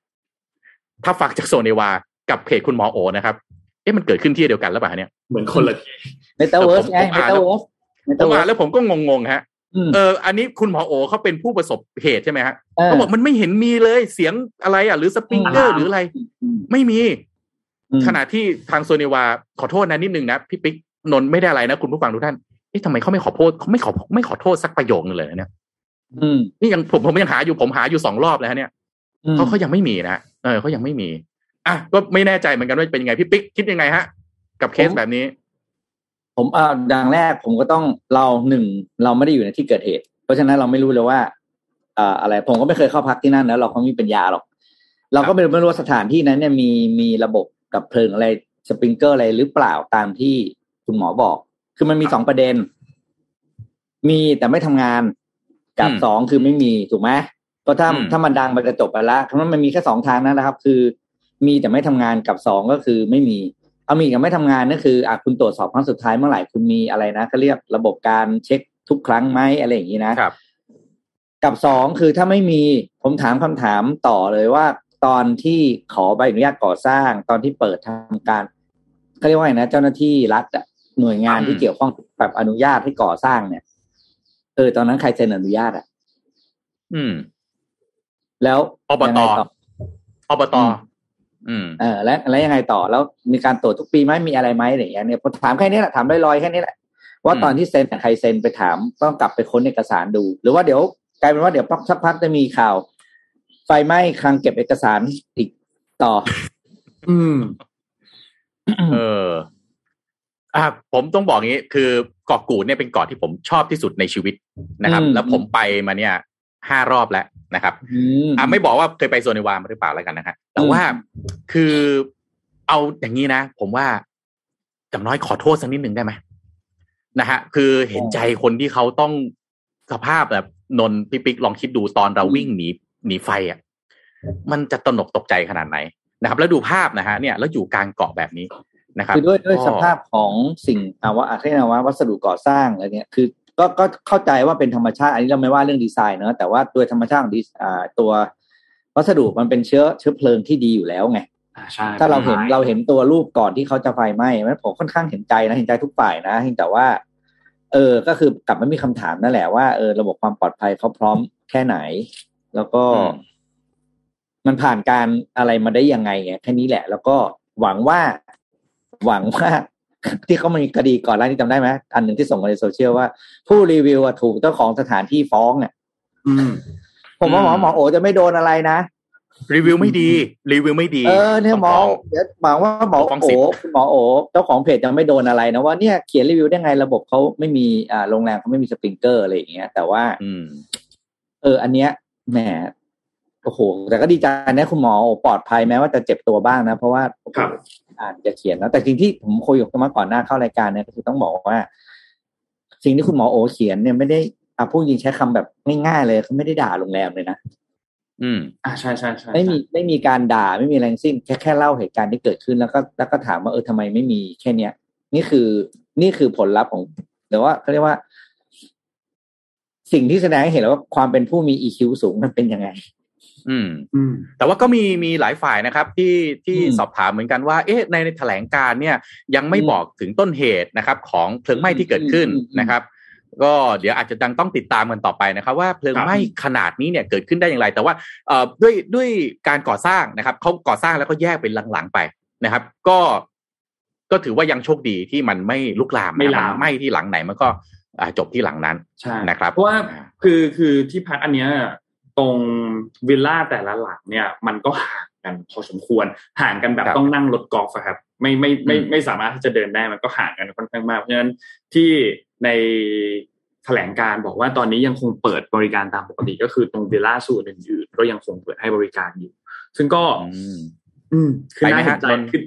ถ้าฟังจากโซเนวากับเพจคุณหมอโอนะครับเอ๊ะมันเกิดขึ้นที่เดียวกันหรือเปล่าเนี่ยเหมือนคนละทีเมตาเวิร์สไงผมเมอ่านแล้วเวิร์สเมอ่าร์นแล้วผมก็งงๆฮะอืมเอออันนี้คุณหมอโอเขาเป็นผู้ประสบเหตุใช่ไหมฮะเออเขาบอกมันไม่เห็นมีเลยเสียงอะไรอะ หรือสปริงเกอร์หรืออะไรอืมไม่มีอืมขณะที่ทางโซเนวาขอโทษนะนิดนึงนะพี่ปิ๊กนนท์ไม่ได้อะไรนะคุณผู้ฟังทุกท่าน เอ๊ะทำไมเขาไม่ขอโทษเขาไม่ขอไม่ขอโทษสักประโยคนึงเลยนะเนี่ยอืมนี่ยังผมผมยังหาอยู่ผมหาอยู่สองรอบแล้วเนี่ยอืมเขาเขายังไม่มีนะเออเขายังไม่มีอะก็ไม่แน่ใจเหมือนกันว่าเป็นยังไงพี่ปิ๊กคิดยังไงฮะ กับเคสแบบนี้ ผมเอ่าดังแรกผมก็ต้องเราหนึ่งเราไม่ได้อยู่ในที่เกิดเหตุ เพราะฉะนั้นเราไม่รู้เลยว่าเอ่ออะไร ผมก็ไม่เคยเข้าพักที่นั่นนะเราก็ไม่มีปัญญาหรอก เราก็ไม่รู้ไม่รู้ว่าสถานที่นั้นเนี่ยมีมีระบบกับเพลิงอะไรสปริงเกอร์อะไรหรือเปล่าตามที่คุณหมอบอก คือมันมีสองประเด็น มีแต่ไม่ทำงาน กับอืมสองคือไม่มีถูกไหมเพราะถ้าอืมถ้ามันดังมันจะจบไปละเพราะมันมีแค่สองทางนั้นนะครับ คือ มีแต่ไม่ทำงานกับสองก็คือไม่มี เอามีกับไม่ทำงานนั่นคืออะคุณตรวจสอบครั้งสุดท้ายเมื่อไหร่คุณมีอะไรนะเขาเรียกระบบการเช็คทุกครั้งไหมอะไรอย่างนี้นะครับ กับสองคือถ้าไม่มีผมถามคำถามต่อเลยว่า ตอนที่ขอใบอนุญาตก่อสร้าง ตอนที่เปิดทำการเขาเรียกว่าไงนะ เจ้าหน้าที่รัฐอะ หน่วยงานอืมที่เกี่ยวข้องกับอนุญาตให้ก่อสร้างเนี่ย เออ ตอนนั้นใครเซ็นอนุญาตอะอืม แล้วอบตยังไงต่ออบตอืมอืมเออแล้วแล้วยังไงต่อแล้วมีการตรวจทุกปีไหมมีอะไรไหมอะไรอย่างเงี้ยเนี่ยผมถามแค่นี้แหละถามลอยๆแค่นี้แหละว่าอืมตอนที่เซ็นใครเซ็นไปถามต้องกลับไปค้นเอกสารดู หรือว่าเดี๋ยวกลายเป็นว่าเดี๋ยวสักพักจะมีข่าว ไฟไหม้คลังเก็บเอกสารอีกต่อ อืม เออ อะผมต้องบอกงี้คือเกาะกูดเนี่ยเป็นเกาะที่ผมชอบที่สุดในชีวิตนะครับอืมแล้วผมไปมาเนี่ยห้ารอบแล้วนะครับอืมอะไม่บอกว่าเคยไปโซนิวามาหรือเปล่าแล้วกันนะฮะแต่ว่าอืมคือเอาอย่างนี้นะ ผมว่าอย่างน้อยขอโทษสักนิดหนึ่งได้ไหมนะฮะคือเห็นใจคนที่เขาต้องสภาพแบบนนท์พี่ปิ๊กลองคิดดูตอนเราวิ่งหนีหนีไฟอะ มันจะตระหนกตกใจขนาดไหนนะครับ แล้วดูภาพนะฮะเนี่ยแล้วอยู่กลางเกาะแบบนี้ นะครับคือด้วยด้วยก็สภาพของสิ่งอาว่าอะไรนะว่าวัสดุก่อสร้างอะไรเนี่ยคือก็ก็เข้าใจว่าเป็นธรรมชาติ อันนี้เราไม่ว่าเรื่องดีไซน์เนอะแต่ว่าโดยธรรมชาติของดีอ่าตัววัสดุมันเป็นเชื้อเชื้อเพลิงที่ดีอยู่แล้วไงอ่าใช่ถ้าเราเห็นไม้เราเห็นตัวรูปก่อนที่เขาจะไฟไหม้มันผมค่อนข้างเห็นใจนะเห็นใจทุกฝ่ายนะเพียงแต่ว่า เออ ก็คือกลับมามีคำถามนั่นแหละว่าเออระบบความปลอดภัยเขาพร้อมแค่ไหน แล้วก็อืมมันผ่านการอะไรมาได้ยังไงไงแค่นี้แหละ แล้วก็หวังว่า หวังว่าที่เขามีคดีก่อนแล้วนี่จำได้ไหมอันหนึ่งที่ส่งมาในโซเชียลว่า ผู้รีวิวอะถูกเจ้าของสถานที่ฟ้องเนี่ยอืมผมว่าหมออืมหมอโอจะไม่โดนอะไรนะ รีวิวไม่ดี รีวิวไม่ดี เออเนี่ยหมอฟ้งเดี๋ยวหวังว่าหมอฟ้องโอสิทธิ์คุณหมอโอเจ้าของเพจจะไม่โดนอะไรนะว่าเนี่ยเขียนรีวิวได้ไงระบบเขาไม่มีอ่าโรงแรมเขาไม่มีสปริงเกอร์อะไรอย่างเงี้ยแต่ว่า อืม เออ อันเนี้ยแหม โอ้โหแต่ก็ดีใจนะคุณหมอโอปลอดภัยแม้ว่าจะเจ็บตัวบ้างนะ เพราะว่าครับอ่านจะเขียนแล้วแต่สิ่งที่ผมคุยกับคุณมาก่อนหน้าเข้ารายการเนี่ยก็คือต้องบอกว่า สิ่งที่คุณหมอโอเขียนเนี่ยไม่ได้อะพูดจริงใช้คำแบบง่ายๆเลยเขาไม่ได้ด่าโรงแรมเลยนะอืมอ่าใช่ใช่ใช่ไม่มีไม่มีการด่าไม่มีแรงสิ้นแค่แค่เล่าเหตุการณ์ที่เกิดขึ้นแล้วก็แล้วก็ถามว่าเออทำไมไม่มีแค่เนี้ยนี่คือนี่คือผลลัพธ์ของหรือว่าเขาเรียกว่า สิ่งที่แสดงให้เห็นแล้วว่าความเป็นผู้มี EQ สูงมันเป็นยังไง อืมอืม แต่ว่าก็มีมีหลายฝ่ายนะครับ ที่ที่อืมสอบถามเหมือนกันว่า เอ๊ะในแถลงการณ์เนี่ย ยังไม่อืมบอกถึงต้นเหตุนะครับ ของเพลิงไหม้ที่เกิดขึ้นอืมอืมนะครับก็เดี๋ยวอาจจะดังต้องติดตามกันต่อไปนะครับ ว่าเพลิงไหม้ขนาดนี้เนี่ยเกิดขึ้นได้อย่างไร แต่ว่าเอ่อด้วยด้วยการก่อสร้างนะครับเขาก่อสร้างแล้วก็แยกเป็นหลังๆไปนะครับ ก็ก็ถือว่ายังโชคดีที่มันไม่ลุกลามไม่ลามนไหม้ที่หลังไหนมันก็อ่าจบที่หลังนั้นใช่นะครับเพราะว่าคือคือที่พักอันเนี้ย ตรงวิลล่าแต่ละหลังเนี่ย มันก็ห่างกันพอสมควรห่างกันแบบครับต้องนั่งรถกอล์ฟอะครับ ไม่ไม่ไม่อืมไม่สามารถที่จะเดินได้มันก็ห่างกันค่อนข้างมากเพราะฉะนั้นที่ในแถลงการบอกว่าตอนนี้ยังคงเปิดบริการตามปกติก็คือตรงวิลล่าส่วนอื่นๆก็ยังคงเปิดให้บริการอยู่ ซึ่งก็ อืมอืมคือไปไหมน่าเห็นใจฮะนนท์คือ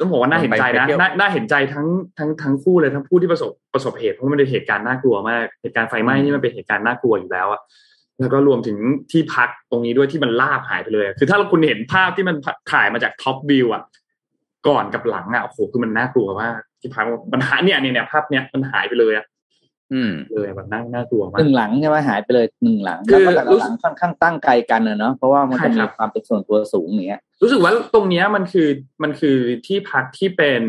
ต้องบอกว่าน่าเห็นใจไปนะเที่ยวน่าน่าเห็นใจทั้งทั้งทั้งคู่เลยทั้งผู้ที่ประสบประสบเหตุเพราะมันเป็นเหตุการณ์น่ากลัวมากเหตุการณ์ไฟไหม้นี่มันเป็นเหตุการณ์น่ากลัวอยู่แล้วอะ แล้วก็รวมถึงที่พักตรงนี้ด้วยที่มันลาบหายไปเลยอะคือถ้าเราคุณเห็นภาพที่มันถ่ายมาจากท็อปวิวอะก่อนกับหลังอะโอ้โหคือมันน่ากลัวมากที่พักมันหายเนี่ยเนี่ยเนี่ยภาพเนี้ยมันหายไปเลยอะอืมเลยแบบน่าน่ากลัวมาหกนึ่งหลังใช่ไหมหายไปเลยหนึ่งหลังคืแล้วอก็แต่รู้ละหสึลักงค่อนข้างตั้งไกลกันเนอะเนาะเพราะว่ามันจะใช่มีครับความเป็นส่วนตัวสูงอย่างเงี้ย รู้สึกว่าตรงเนี้ยมันคือมันคือที่พักที่เป็น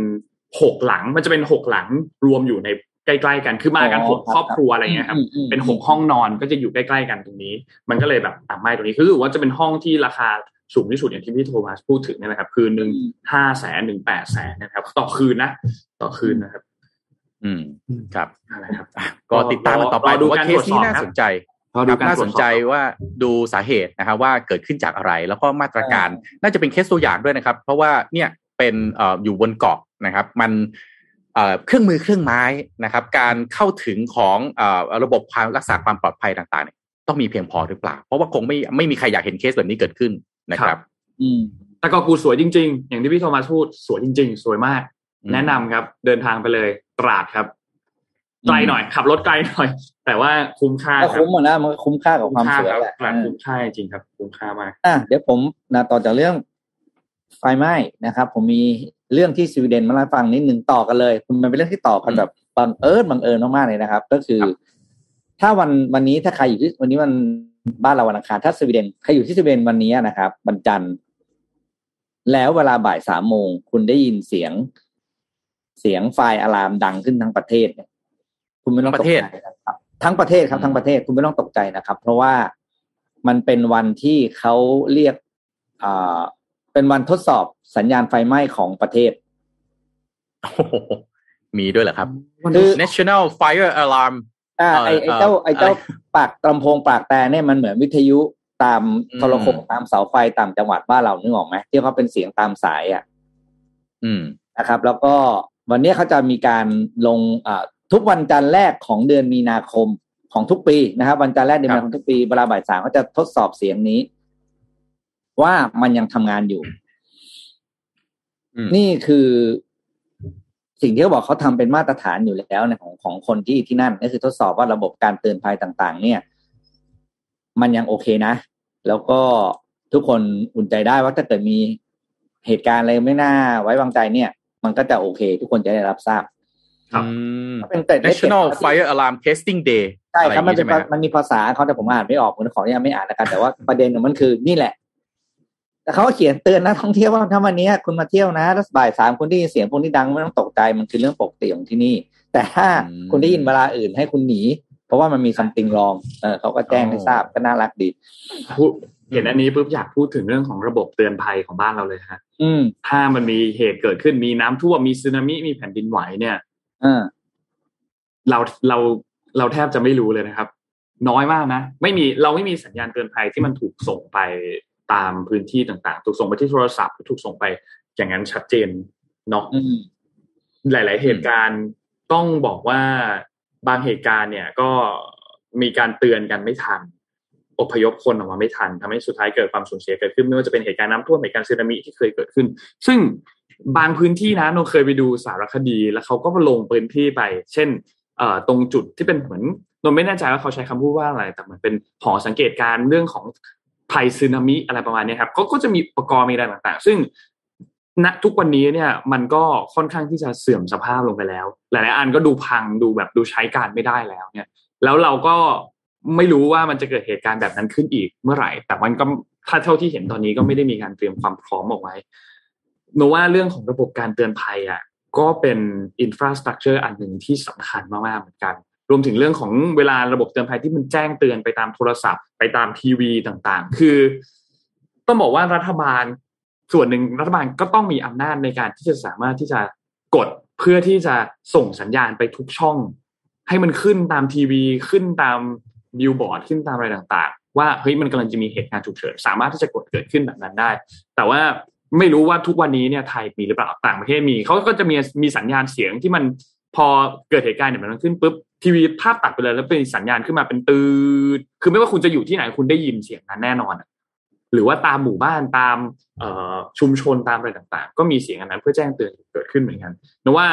หกหลังมันจะเป็นหกหลังรวมอยู่ใน ใกล้ๆกัน คือมากันอ๋อหกครับครอบครัวอะไรเงี้ยครับอืมอืมเป็นหกห้องนอนก็จะอยู่ใกล้ๆกันตรงนี้ มันก็เลยแบบต่ำไม่ตรงนี้คือรู้สึกว่าจะเป็นห้องที่ราคาสูงที่สุดอย่างที่พี่โทมัสพูดถึงนี่แหละครับ คืนหนึ่งห้าแสนหนึ่งแปดแสนนะครับ ต่อคืนนะต่อคืนนะครับ อืมครับอะไรครับอะก็ติดตามกันต่อไปรอดูผมว่าการเคตรสวจสอบนี้น่าครับสนใจรอดูครับการน่าตรสวจนสอบใจว่าดูสาเหตุนะครับว่าเกิดขึ้นจากอะไร แล้วก็มาตรการน่าจะเป็นเคสตัวอย่างด้วยนะครับ เพราะว่าเนี่ยเป็นเอ่ออยู่บนเกาะนะครับ มัน เอ่อเครื่องมือเครื่องไม้นะครับ การเข้าถึงของเอ่อระบบความรักษาความปลอดภัยต่างๆเนี่ยต้องมีเพียงพอหรือเปล่า เพราะว่าคงไม่ไม่มีใครอยากเห็นเคสแบบนี้เกิดขึ้นนะครับ อืมแต่ก็กูสวยจริง ๆ อย่างที่พี่โทมัสพูดสวยจริง ๆ สวยมากอืมแนะนำครับ เดินทางไปเลยตราดครับอืมไกลหน่อยขับรถไกลหน่อย แต่ว่าคุ้มค่าก็ครับคุ้มอะนะมันก็คุ้มค่ากับความค่าสวยครับแหละตราดเออคุ้มค่าจริงๆครับ คุ้มค่ามากอะเดี๋ยวผมนะต่อจากเรื่องไฟไหม้นะครับ ผมมี เรื่องที่สวีเดนมาเล่าให้ฟังนิดหนึ่งต่อกันเลย มันเป็นเรื่องที่ต่อกันแบบบังเอิญบังเอิญมากๆเลยนะครับ ก็คือครับถ้าวันวันนี้ถ้าใครอยู่ที่วันนี้วันบ้านเราวันอังคารถ้าสวีเดนใครอยู่ที่สวีเดนวันนี้นะครับวันจันทร์แล้วเวลาบ่ายสามโมงคุณได้ยินเสียง เสียงไฟอะลามดังขึ้นทั้งประเทศเนี่ยคุณไม่ต้องตกใจนะครับทั้งประเทศครับทั้งประเทศคุณไม่ต้องตกใจนะครับ เพราะว่ามันเป็นวันที่เขาเรียกอ่า เป็นวันทดสอบสัญญาณไฟไหม้ของประเทศโอ้โหมีด้วยเหรอครับคือ National Fire Alarm อ่าเอ่อไอไอเจ้าเอ่อไอเจ้าอะไรปากลำโพงปากแต่เนี่ยมันเหมือนวิทยุตามอืมโทรโขงตามเสาไฟตามจังหวัดบ้านเรานึกออกไหมที่เขาเป็นเสียงตามสายอะ อืมนะครับ แล้วก็วันนี้เขาจะมีการลงอ่าทุกวันจันทร์แรกของเดือนมีนาคมของทุกปีนะครับ วันจันทร์แรกเดือนมีนาคมทุกปีเวลาบ่ายสามเขาจะทดสอบเสียงนี้ ว่ามันยังทำงานอยู่อืมนี่คือสิ่งที่เขาบอกเขาทำเป็นมาตรฐานอยู่แล้วนะของของคนที่ที่นั่นก็คือทดสอบว่าระบบการเตือนภัยต่าง ๆ เนี่ย มันยังโอเคนะ แล้วก็ทุกคนอุ่นใจได้ว่าถ้าเกิดมีเหตุการณ์อะไรไม่น่า ไว้วางใจเนี่ย มันก็จะโอเค ทุกคนจะได้รับทราบครับอืมเป็นแต่ National Fire Alarm Testing Day ใช่ครับอะมันไอเป็ย่านงงี้ใช่ไหมมันมีภาษาเขาแต่ผมอ่านไม่ออกผมขออนุญาตไม่อ่านแล้วกันแต่ว่าประเด็นของมันคือนี่แหละ แต่เขาก็เขียนเตือนนักท่องเที่ยวว่าถ้าวันนี้คุณมาเที่ยวนะแล้วบ่ายสามคุณได้ยินเสียงพวกนี้ดังไม่ต้องตกใจมันคือเรื่องปกติของที่นี่ แต่ถ้าคุณได้ยินเวลาอื่นให้คุณหนี เพราะว่ามันมีซัมติงรองเออเขาก็แจ้งให้ทราบก็น่ารักดีพูดเห็นอันนี้ปุ๊บอยากพูดถึงเรื่องของระบบเตือนภัยของบ้านเราเลยฮะอืมถ้ามันมีเหตุเกิดขึ้นมีน้ำท่วมมีสึนามิมีแผ่นดินไหวเนี่ยเออเราเราเราแทบจะไม่รู้เลยนะครับ น้อยมากนะไม่มีเราไม่มีสัญญาณเตือนภัยที่มันถูกส่งไป ตามพื้นที่ต่างๆ ถูกส่งไปที่โทรศัพท์ถูกส่งไปอย่างนั้นชัดเจนเนาะอืมหลาย ๆ เหตุการณ์ต้องบอกว่าบางเหตุการณ์เนี่ยก็มีการเตือนกันไม่ทันอพยพคนออกมาไม่ทันทำให้สุดท้ายเกิดความสูญเสียเกิดขึ้นไม่ว่าจะเป็นเหตุการณ์น้ำท่วมเหตุการณ์สึนามิที่เคยเกิดขึ้น ซึ่งบางพื้นที่นะโนเคยไปดูสารคดี แล้วเขาก็ลงพื้นที่ไป เช่นเอ่อตรงจุดที่เป็นเหมือนโนไม่แน่ใจว่าเขาใช้คำพูดว่าอะไรแต่เหมือนเป็นหอสังเกตการณ์เรื่องของ ภัยสึนามิอะไรประมาณนี้ครับเขาก็จะมีอุปกรณ์มีอะไรต่างๆ ซึ่งณทุกวันนี้เนี่ยมันก็ค่อนข้างที่จะเสื่อมสภาพลงไปแล้ว หลายๆอันก็ดูพังดูแบบดูใช้การไม่ได้แล้วเนี่ย แล้วเราก็ไม่รู้ว่ามันจะเกิดเหตุการณ์แบบนั้นขึ้นอีกเมื่อไหร่ แต่มันก็ถ้าเท่าที่เห็นตอนนี้ก็ไม่ได้มีการเตรียมความพร้อมเอาไว้นนท์ว่าเรื่องของระบบการเตือนภัยอะก็เป็น infrastructure อันหนึ่งที่สำคัญมากๆเหมือนกัน รวมถึงเรื่องของเวลาระบบเตือนภัยที่มันแจ้งเตือนไปตามโทรศัพท์ ไปตามทีวีต่างๆ คือ ต้องบอกว่ารัฐบาลส่วนหนึ่งรัฐบาลก็ต้องมีอำนาจในการที่จะสามารถที่จะกดเพื่อที่จะส่งสัญญาณไปทุกช่อง ให้มันขึ้นตามทีวีขึ้นตามบิลบอร์ดขึ้นตามอะไรต่างๆ ว่าเฮ้ยมันกำลังจะมีเหตุการณ์ฉุกเฉินสามารถที่จะกดเกิดขึ้นแบบนั้นได้ แต่ว่าไม่รู้ว่าทุกวันนี้เนี่ยไทยมีหรือเปล่าต่างประเทศมีเขาก็จะมีมีสัญญาณเสียงที่มันพอเกิดเหตุการณ์เนี่ยมันขึ้นปุ๊บ ทีวีภาพตัดไปเลยแล้วเป็นสัญญาณขึ้นมาเป็นตืดคือไม่ว่าคุณจะอยู่ที่ไหนคุณได้ยินเสียงนั้นแน่นอนหรือว่าตามหมู่บ้านตามเออชุมชนตามอะไรต่างๆ ก็มีเสียงอันนั้นเพื่อแจ้งเตือนเกิดขึ้นเหมือนกันนะว่า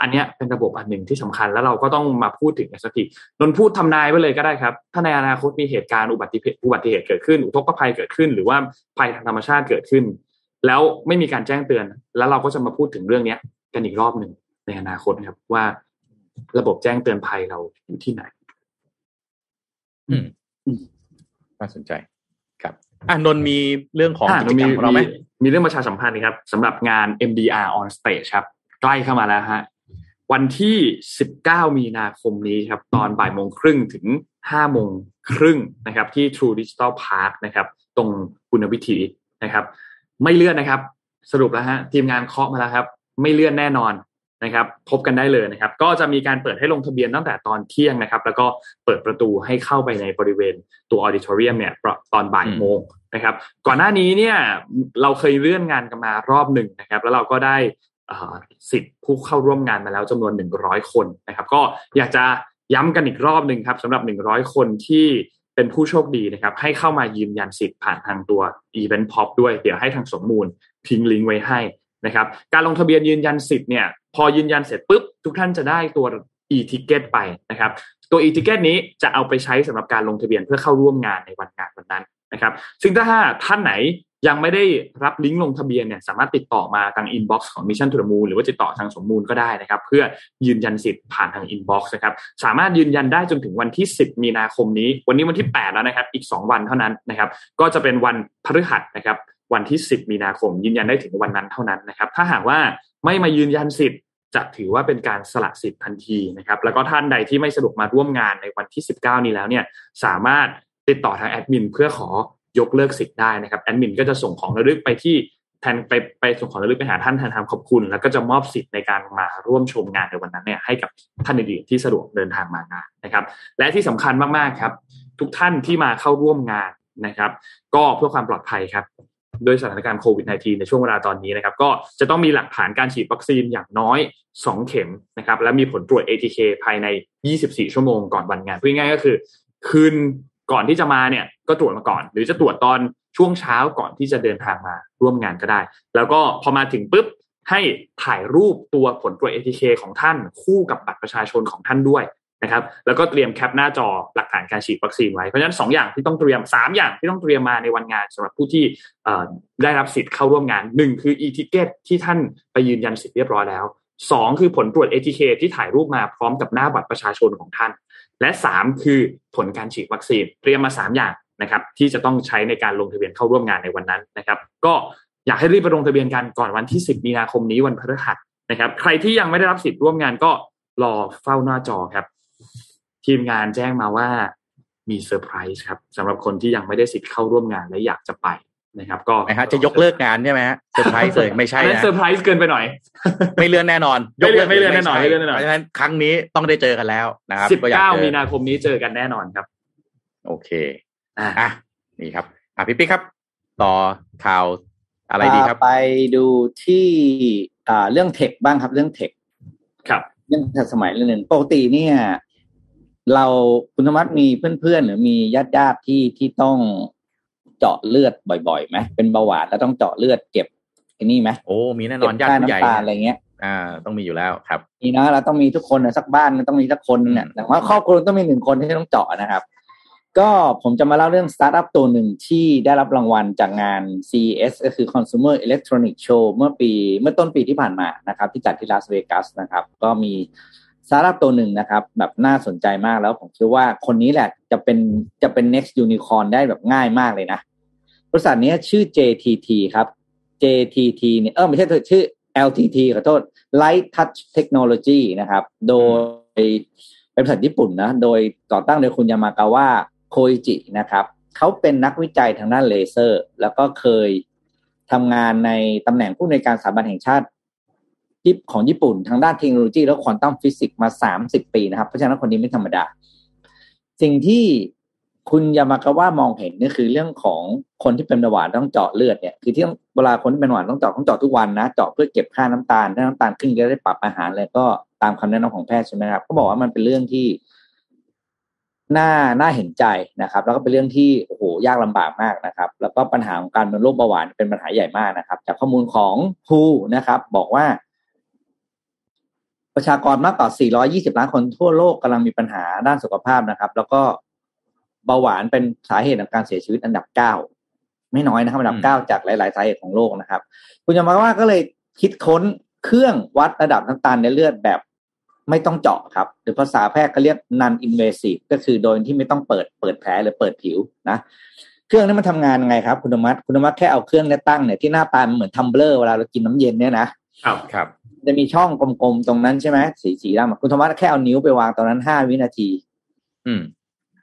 อันเนี้ยเป็นระบบอันหนึ่งที่สำคัญแล้วเราก็ต้องมาพูดถึงกันสักทีนนพูดทำนายไว้เลยก็ได้ครับ ถ้าในอนาคตมีเหตุการณ์อุบัติเหตุอุบัติเหตุเกิดขึ้น อุทกภัยเกิดขึ้น หรือว่าภัยทางธรรมชาติเกิดขึ้น แล้วไม่มีการแจ้งเตือน แล้วเราก็จะมาพูดถึงเรื่องเนี้ยกันอีกรอบหนึ่งในอนาคตครับว่า ระบบแจ้งเตือนภัยเราอยู่ที่ไหน อืมน่าสนใจครับอะนนมีเรื่องของอะกิจกรรมของเราไหมมีเรื่องประชาสัมพันธ์นะครับสำหรับงาน MDR on stage ครับ ใกล้เข้ามาแล้วฮะวันที่ 19 มีนาคมนี้ครับ ตอนบ่ายโมงครึ่งถึง5โมงครึ่งนะครับ ที่ True Digital Park นะครับ ตรงคุณวิถีนะครับ ไม่เลื่อนนะครับ สรุปแล้วฮะทีมงานเคาะมาแล้วครับ ไม่เลื่อนแน่นอน นะครับพบกันได้เลยนะครับ ก็จะมีการเปิดให้ลงทะเบียนตั้งแต่ตอนเที่ยงนะครับ แล้วก็เปิดประตูให้เข้าไปในบริเวณตัวออดิทอเรียมเนี่ยตอนบ่ายโมงนะครับ ก่อนหน้านี้เนี่ยเราเคยเลื่อนงานกันมารอบหนึ่งนะครับ แล้วเราก็ได้สิทธิ์ผู้เข้าร่วมงานมาแล้วจำนวน 100 คนนะครับ ก็อยากจะย้ำกันอีกรอบหนึ่งครับสำหรับ 100 คนที่เป็นผู้โชคดีนะครับ ให้เข้ามายืนยันสิทธิ์ผ่านทางตัว Event Pop ด้วย เดี๋ยวให้ทางสมมูลทิ้งลิงก์ไว้ให้ นะครับการลงทะเบียนยืนยันสิทธิ์เนี่ยพอยืนยันเสร็จปุ๊บทุกท่านจะได้ตัว e-ticket ไปนะครับตัว e-ticket นี้จะเอาไปใช้สำหรับการลงทะเบียนเพื่อเข้าร่วมงานในวันงานวันนั้นนะครับซึ่งถ้าท่านไหนยังไม่ได้รับลิงก์ลงทะเบียนเนี่ยสามารถติดต่อมาทางอินบ็อกซ์ของ Mission to the Moon หรือว่าติดต่อทางสมมูลก็ได้นะครับเพื่อยืนยันสิทธิ์ผ่านทางอินบ็อกซ์นะครับสามารถยืนยันได้จนถึงวันที่ 10 มีนาคมนี้ วันนี้วันที่ 8 แล้วนะครับอีก 2 วันเท่านั้นนะครับก็จะเป็นวันพฤหัสนะครับ วันที่ 10 มีนาคม ยืนยันได้ถึงวันนั้นเท่านั้นนะครับ ถ้าหากว่าไม่มายืนยันสิทธิ์จะถือว่าเป็นการสละสิทธิ์ทันทีนะครับ แล้วก็ท่านใดที่ไม่สะดวกมาร่วมงานในวันที่ 19 นี้แล้วเนี่ยสามารถติดต่อทางแอดมินเพื่อขอยกเลิกสิทธิ์ได้นะครับแอดมินก็จะส่งของระลึกไปที่แทนไปไปส่งของระลึกไปหาท่านแทนทำขอบคุณ แล้วก็จะมอบสิทธิ์ในการมาร่วมชมงานในวันนั้นเนี่ยให้กับท่านอื่นๆที่สะดวกเดินทางมางานนะครับ และที่สำคัญมากๆครับ ทุกท่านที่มาเข้าร่วมงานนะครับ ก็เพื่อความปลอดภัยครับ โดยสถานการณ์โควิด -19 ในช่วงเวลาตอนนี้นะครับ ก็จะต้องมีหลักฐานการฉีดวัคซีนอย่างน้อย 2 เข็มนะครับ และมีผลตรวจ ATK ภายใน 24 ชั่วโมงก่อนวันงานพูดง่ายก็คือ คืนก่อนที่จะมาเนี่ยก็ตรวจมาก่อน หรือจะตรวจตอนช่วงเช้าก่อนที่จะเดินทางมาร่วมงานก็ได้ แล้วก็พอมาถึงปุ๊บให้ถ่ายรูปตัวผลตรวจ ATK ของท่านคู่กับบัตรประชาชนของท่านด้วย นะครับแล้วก็เตรียมแคปหน้าจอหลักฐานการฉีดวัคซีนไว้ เพราะฉะนั้น 2 อย่างที่ต้องเตรียม 3 อย่างที่ต้องเตรียมมาในวันงานสำหรับผู้ที่ได้รับสิทธิ์เข้าร่วมงาน 1 คือ e-ticket ที่ท่านไปยืนยันสิทธิ์เรียบร้อยแล้ว 2 คือผลตรวจ ATK ที่ถ่ายรูปมาพร้อมกับหน้าบัตรประชาชนของท่าน และ 3 คือผลการฉีดวัคซีน เตรียมมา 3 อย่างนะครับที่จะต้องใช้ในการลงทะเบียนเข้าร่วมงานในวันนั้นนะครับก็อยากให้รีบไปลงทะเบียนกันก่อนวันที่ 10 มีนาคมนี้วันพฤหัสนะครับใครที่ยังไม่ได้รับสิทธิ์ร่วมงานก็รอเฝ้าหน้าจอครับ ทีมงานแจ้งมาว่ามีเซอร์ไพรส์ครับสำหรับคนที่ยังไม่ได้สิทธิ์เข้าร่วมงานและอยากจะไปนะครับก็นะฮะจะยกเลิกงานใช่ไหมฮะเซอร์ไพรส์เลยไม่ใช่อันนั้นนะเซอร์ไพรส์เกินไปหน่อย ไม่เลื่อนแน่นอนไม่เลื่อนกไม่เลื่อนแน่นอนไม่เลื่อนแน่นอนเพราะฉะนั้นครั้งนี้ต้องได้เจอกันแล้วนะครับสิบก็อยากเก้าเจอมีนาคมนี้เจอกันแน่นอนครับ โอเคอ่าอะนี่ครับอะพี่ปิ๊กครับ ต่อข่าวอะไรดีครับ ไปดูที่อ่าเรื่อง tech บ้างครับเรื่อง tech ครับ เรื่องทันสมัยเรื่องหนึ่งปกติเนี่ย เราคุณธรรมะมีเพื่อนๆหรือมีญาติญาติๆที่ที่ต้องเจาะเลือดบ่อยๆไหมเป็นเบาหวานแล้วต้องเจาะเลือดเก็บไอ้นี่ไหมโอ้มีแน่นเก็อนบญาติค่าผู้ใหญ่น้ำตาลอะไรเงี้ยอ่า ต้องมีอยู่แล้วครับนี่นะเราต้องมีทุกคนนะสักบ้านมันต้องมีสักคนเนี่ยอืมแต่ว่าครอบครัวต้องมีหนึ่งคนที่ต้องเจาะนะครับ ก็ผมจะมาเล่าเรื่องสตาร์ทอัพตัวหนึ่งที่ได้รับรางวัลจากงาน CES ก็คือ Consumer Electronic Show เมื่อปีเมื่อต้นปีที่ผ่านมานะครับ ที่จัดที่ลาสเวกัสนะครับ ก็มี สตาร์ทอัพตัวหนึ่งนะครับ แบบน่าสนใจมากแล้วผมคิดว่าคนนี้แหละจะเป็นจะเป็น next unicorn ได้แบบง่ายมากเลยนะ บริษัทนี้ชื่อ JTT ครับ JTT เนี่ยเออไม่ใช่ชื่อ LTT ขอโทษ Light Touch Technology นะครับ โดยเป็นบริษัทญี่ปุ่นนะ โดยก่อตั้งโดยคุณยามากาวะโคอิจินะครับ เขาเป็นนักวิจัยทางด้านเลเซอร์ แล้วก็เคยทำงานในตำแหน่งผู้ในการสถาบันแห่งชาติ ของญี่ปุ่นทางด้านเทคโนโลยีและควอนตัมฟิสิกส์มา30ปีนะครับ เพราะฉะนั้นคนนี้ไม่ธรรมดา สิ่งที่คุณยามากาวะมองเห็นนี่คือเรื่องของคนที่เป็นเบาหวานต้องเจาะเลือดเนี่ยคือที่เวลาคนที่เป็นเบาหวานต้องเจาะต้องเจาะทุกวันนะเจาะเพื่อเก็บค่าน้ำตาลถ้าน้ำตาลขึ้นจะได้ปรับอาหารแล้วก็ตามคำแนะนำของแพทย์ใช่ไหมครับเขาบอกว่ามันเป็นเรื่องที่น่าน่าเห็นใจนะครับ แล้วก็เป็นเรื่องที่โอ้โหยากลำบากมากนะครับ แล้วก็ปัญหาของการเป็นโรคเบาหวานเป็นปัญหาใหญ่มากนะครับ จากข้อมูลของภูนะครับ บอกว่า ประชากรมากกว่า 420 ล้านคนทั่วโลกกำลังมีปัญหาด้านสุขภาพนะครับ แล้วก็เบาหวานเป็นสาเหตุของการเสียชีวิตอันดับเก้าไม่น้อยนะครับอันดัอืบมเก้าจากหลาย ๆ สาเหตุของโลกนะครับ คุณยามาว่าก็เลยคิดค้นเครื่องวัดระดับน้ำตาลในเลือดแบบไม่ต้องเจาะครับ หรือภาษาแพทย์เขาเรียก non invasive ก็คือโดยที่ไม่ต้องเปิดเปิดแผลหรือเปิดผิวนะ เครื่องนี้มันทำงานยังไงครับ คุณธรรมัตคุณธรรมัตแค่เอาเครื่องเนี้ตั้งเนี่ยที่หน้าตามันเหมือน tumbler เวลาเรากินน้ำเย็นเนี่ยนะครับครับ จะมีช่องกลมๆตรงนั้นใช่ไหมสีสีดำอะคุณธรรมะแค่เอานิ้วไปวางตรงนั้นห้าวินาที อืม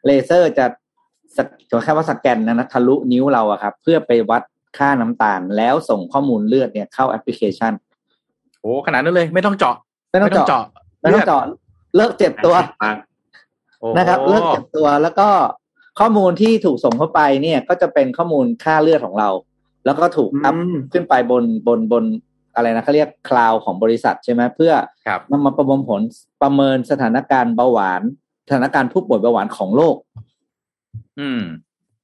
เลเซอร์จะสกขอแค่ว่าสแกนนะนะทะลุนิ้วเราอะครับ เพื่อไปวัดค่าน้ำตาล แล้วส่งข้อมูลเลือดเนี่ยเข้าแอปพลิเคชันโอ้ขนาดนั้นเลยไม่ต้องเจาะ ไม่ต้องเจาะไม่ต้องเจาะเลิกเจ็บตัวมากโอ้นะครับ เลิกเจ็บตัวแล้วก็ข้อมูลที่ถูกส่งเข้าไปเนี่ย ก็จะเป็นข้อมูลค่าเลือดของเรา แล้วก็ถูกอัพอืมขึ้นไปบนบนบน อะไรนะเขาเรียกคลาวของบริษัทใช่ไหมเพื่อครับนำมาประมวลผลประเมินสถานการณ์เบาหวาน สถานการณ์ผู้ป่วยเบาหวานของโลก อืม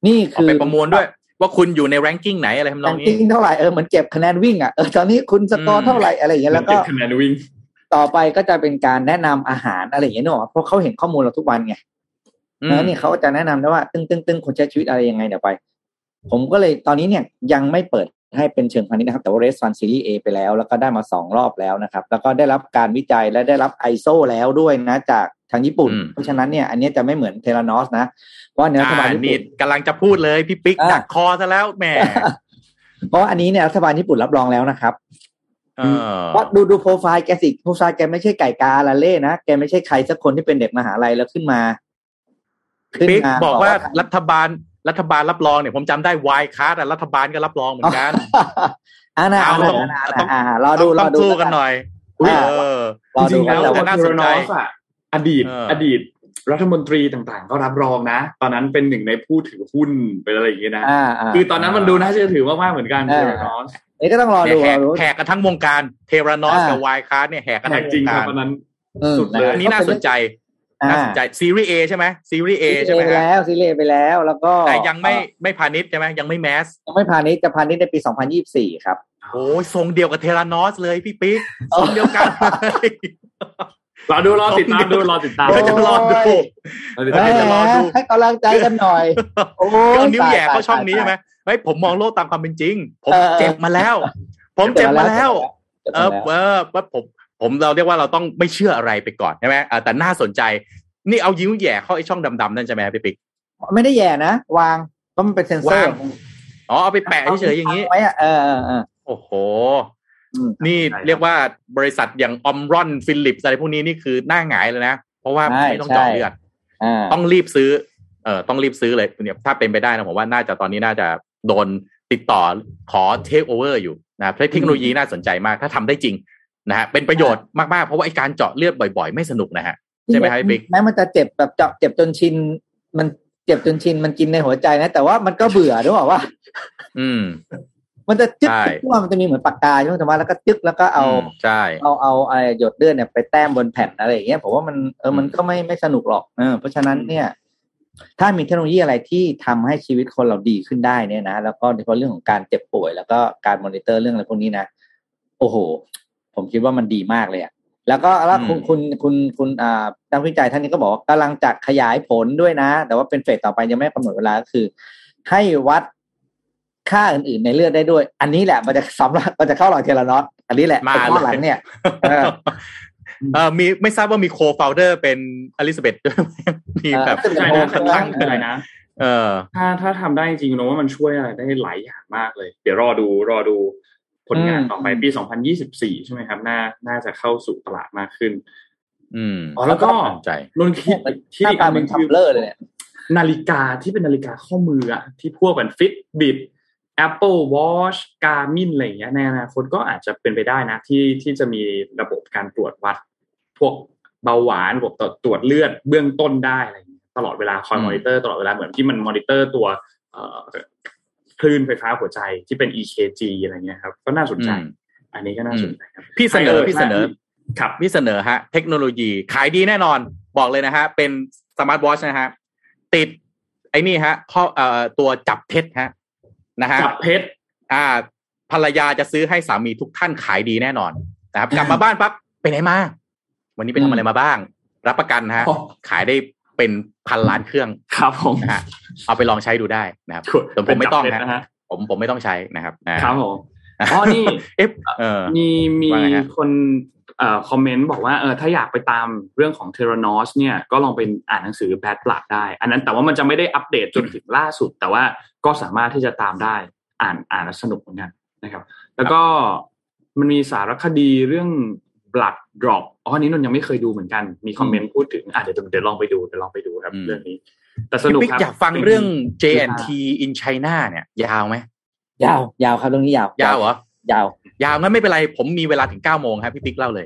นี่เอาคือไปประมวลด้วย ว่าคุณอยู่ในแรงกิ้งไหนอะไรทำนแรองงนี้กิ้งเท่าไหร่เออเหมือนเก็บคะแนนวิ่งอะเออตอนนี้คุณสกออืร์มเท่าไหร่อะไรอย่างเงี้ยแล้วก็เบคะแนนวิ่ง ต่อไปก็จะเป็นการแนะนำอาหารอะไรอย่างเงี้ยเนอะเพราะเขาเห็นข้อมูลเราทุกวันไงอืมแล้วนี่เขาก็จะแนะนำได้ว่า ตึ้งตึ้งตึ้งคนใช้ชีวิตอะไรยังไงเดี๋ยวไป ผมก็เลยตอนนี้เนี่ยยังไม่เปิด ให้เป็นเชิงพาณิชย์นะครับ แต่ว่า raise fund series A ไปแล้ว แล้วก็ได้มาสองรอบแล้วนะครับ แล้วก็ได้รับการวิจัยและได้รับ ISO แล้วด้วยนะจากทางญี่ปุ่นอืมเพราะฉะนั้นเนี่ยอันเนี้ยจะไม่เหมือน Theranos นะเพราะอันเนี้ยรัฐบาลอ่าญี่นี่ปุ่นกำลังจะพูดเลยพี่ปิ๊กอ่าดักคอซะแล้วแหมเพราะว่าอันนี้เนี่ยรัฐบาลญี่ปุ่นรับรองแล้วนะครับเออเพราะดูดูโปรไฟล์แกสิโปรไฟล์แกไม่ใช่ไก่กาละเล่นะแกไม่ใช่ใครสักคนที่เป็นเด็กมหาลัยแล้วขึ้นมาขึ้นปิ๊กมาบอกว่ารัฐบาล รัฐบาลรับรองเนี่ยผมจำได้วายคัสรัฐบาลก็รับรองเหมือนกันอ่านะเอาอ่าต้องนะต้องอ่ารอดูรต้อองดูสู้กันหน่อยอุ๊ยเออรอจดูริงๆกันแล้วแต่น่าเทสรนนใจอสอะอดีตเอออดีตรัฐมนตรีต่างๆ ก็รับรองนะ ตอนนั้นเป็นหนึ่งในผู้ถือหุ้นเป็นอะไรอย่างเงี้ยนะอ่าอ่าคือตอนนั้นมันดูน่าเชื่อถือมากๆเหมือนกันอ่าเทรนอสนี่ก็ต้องรอเนี่ดูยแหรกอดูแหกกันทั้งวงการเทรานอสอ่ากักับวายคัสเนี่ยแหกกันแหทั้กงวจริงงคการรับตอนนั้นอืมสุดเลยอันนี้น่าสนใจอ่า น่าสนใจซีรีส์เอใช่ไหมซีรีส์เอซีใช่ไหมเรียไปฮะแล้วซีเรียไปแล้ว แล้วก็แต่ยังไม่ไม่พาณิชย์ใช่ไหมยังไม่แมสยังไม่พาณิชย์จะพาณิชย์ในปี 2024 ครับโอ้ยทรงเดียวกับเทรานอสเลยพี่ปิ๊กทรงเดียวกันเลยรอดูรอติดตามดูรอติดตามเดี๋ยวจะรอดูรอติดแหตามเดี๋ยวจะรอดูมให้กำลังใจกันหน่อยโอ้ยเอานิ้วแหย่ตเข้าช่องตยนี้ใช่ไหมเฮ้ยผมมองโลกตามความเป็นจริง ผมเออเจ็บมาแล้ว ผมเจ็บมาแล้วเจ็บเอมาอแล้วเออว่าผม ผมเราเรียกว่าเราต้องไม่เชื่ออะไรไปก่อนใช่ไหมอ่าแต่น่าสนใจ นี่เอายิ้วแหย่เข้าไอ้ช่องดำๆนั่นใช่ไหมครับพี่ปิ๊กไม่ได้แย่นะวางเพราะมันเป็นเซนเซอร์วางอ๋อเอาไปแปะเฉยๆอย่างนี้นี้ไว้อะเออเออเออโอ้โหอืมนี่เรียกว่าบริษัทอย่าง Omron Philips อะไรพวกนี้นี่คือหน้าหงายเลยนะ เพราะว่าใช่ไม่ต้องเจาะใช่เลือดอ่าต้องรีบซื้อ เอ่อต้องรีบซื้อเลยเนี่ยถ้าเป็นไปได้นะผมว่าน่าจะตอนนี้น่าจะโดนติดต่อขอเทคโอเวอร์อยู่นะครับเทคโนโลยีน่าสนใจมาก ถ้าทำได้จริง นะฮะเป็นประโยชน์มากๆ เพราะว่าไอการเจาะเลือดบ่อยๆ ไม่สนุกนะฮะใช่ไหมครับพี่ปิ๊กแม้มันจะเจ็บแบบเจาะเจ็บจนชินมันเจ็บจนชินมันกินในหัวใจนะ แต่ว่ามันก็เบื่อด้วยว่า อืม มันจะจึ๊กใช่ทุกวันมันจะมีเหมือนปากกาใช่ไหมธรรมะแล้วก็จึ๊กแล้วก็เอามใช่เอาเอาไอ้หยดเลือดเนี่ยไปแต้มบนแผ่นอะไรอย่างเงี้ยผมว่ามันเออมันก็ไม่ไม่สนุกหรอกเออเพราะฉะนั้นเนี่ย ถ้ามีเทคโนโลยีอะไรที่ทำให้ชีวิตคนเราดีขึ้นได้เนี่ยนะแล้วก็โดยเฉพาะเรื่องของการเจ็บป่วย แล้วก็การมอนิเตอร์เรื่องอะไรพวกนี้นะโอ้โห ผมคิดว่ามันดีมากเลยอะแล้วก็แล้วคุณอืมคุณคุณคุณอ่านักวิจัยท่านนี้ก็บอกว่ากำลังจะขยายผลด้วยนะ แต่ว่าเป็นเฟสต่อไปยังไม่กำหนดเวลาก็คือ ให้วัดค่าอื่นๆในเลือดได้ด้วย อันนี้แหละมันจะสำหรับมันจะเข้าหลังเทเลนอสอันนี้แหละมาไอ้ข้อเลยหลังเนี่ยเออเออมีไม่ทราบว่ามีโคฟาวเดอร์เป็นอลิซาเบธด้วยไหมมีแบบเออใช่นะข้างตั้ล่างงคืออะไรนะเออถ้าถ้าทำได้จริงๆนะว่ามันช่วยอะไรได้หลายอย่างมากเลย เดี๋ยวรอดูรอดู ผลงานอืมต่อไปปี 2024 ใช่ไหมครับ น่า น่าจะเข้าสู่ตลาดมากขึ้น อืมอ๋อแล้วก็สนใจนนคิดหน้าตาเป็น tumbler เลยเนี่ยนาฬิกาที่เป็นนาฬิกาข้อมืออะที่พวกแบบฟิตบิ t Apple Watch Garmin อะไรอย่างเงี้ยในอนาคตก็อาจจะเป็นไปได้นะ ที่ที่จะมีระบบการตรวจวัด พวกเบาหวานระบบตรวจเลือดเบื้องต้นได้อะไรอย่างเงี้ยตลอดเวลาคอยอืมมอนิเตอร์ตลอดเวลาเหมือนที่มันมอนิเตอร์ตัวเอ่อ คลื่นไฟฟ้าหัวใจที่เป็น EKG อะไรเงี้ยครับ ก็น่าสนใจอืมอันนี้ก็น่าสนใจครับพี่เสนอพี่เสนอครับพี่เสนอฮะ เทคโนโลยีขายดีแน่นอนบอกเลยนะฮะ เป็นสมาร์ทวอชนะฮะ ติดไอ้นี่ฮะข้อเอ่อตัวจับเท็จฮะนะฮะจับเพชรอ่า ภรรยาจะซื้อให้สามีทุกท่านขายดีแน่นอนนะครับ กลับมาบ้านปั๊บไปไหนมา วันนี้ไปทำอะไรมาบ้าง รับประกันนะฮะอ๋อขายได้ เป็นพันล้านเครื่องครับผมนะฮะเอาไปลองใช้ดูได้นะครับถูกแต่ผมไม่ต้องเป็นจับเพชรฮะนะฮะผมผมไม่ต้องใช้นะครับอ่าครับผมอ๋อนี่เอ๊ะเออมีมีว่าไงฮะคนเอ่อคอมเมนต์บอกว่าเออถ้าอยากไปตามเรื่องของเทเรนอสเนี่ยก็ลองไปอ่านหนังสือแบ d ปลัดได้ อันนั้นแต่ว่ามันจะไม่ได้อัปเดตจนถึงล่าสุด แต่ว่าก็สามารถที่จะตามได้อ่านอ่านแล้วสนุกเหมือนกันนะครับ แล้วก็มันมีสารคดีเรื่อง blood drop อ๋ออันนี้นนท์ยังไม่เคยดูเหมือนกัน มีคอมเมนต์พูดถึงอะเดี๋ยวเดี๋ยวลองไปดูเดี๋ยวลองไปดูครับอืมเรื่องนี้ แต่สนุกพี่ปิ๊กครับอยากฟังเรื่อง JNT in China เนี่ย ยาวไหมยาวยาวครับเรื่องนี้ยาวยาวเหรอยาว ยาวงั้นไม่เป็นไร ผมมีเวลาถึงเก้าโมงครับพี่ปิ๊กเล่าเลย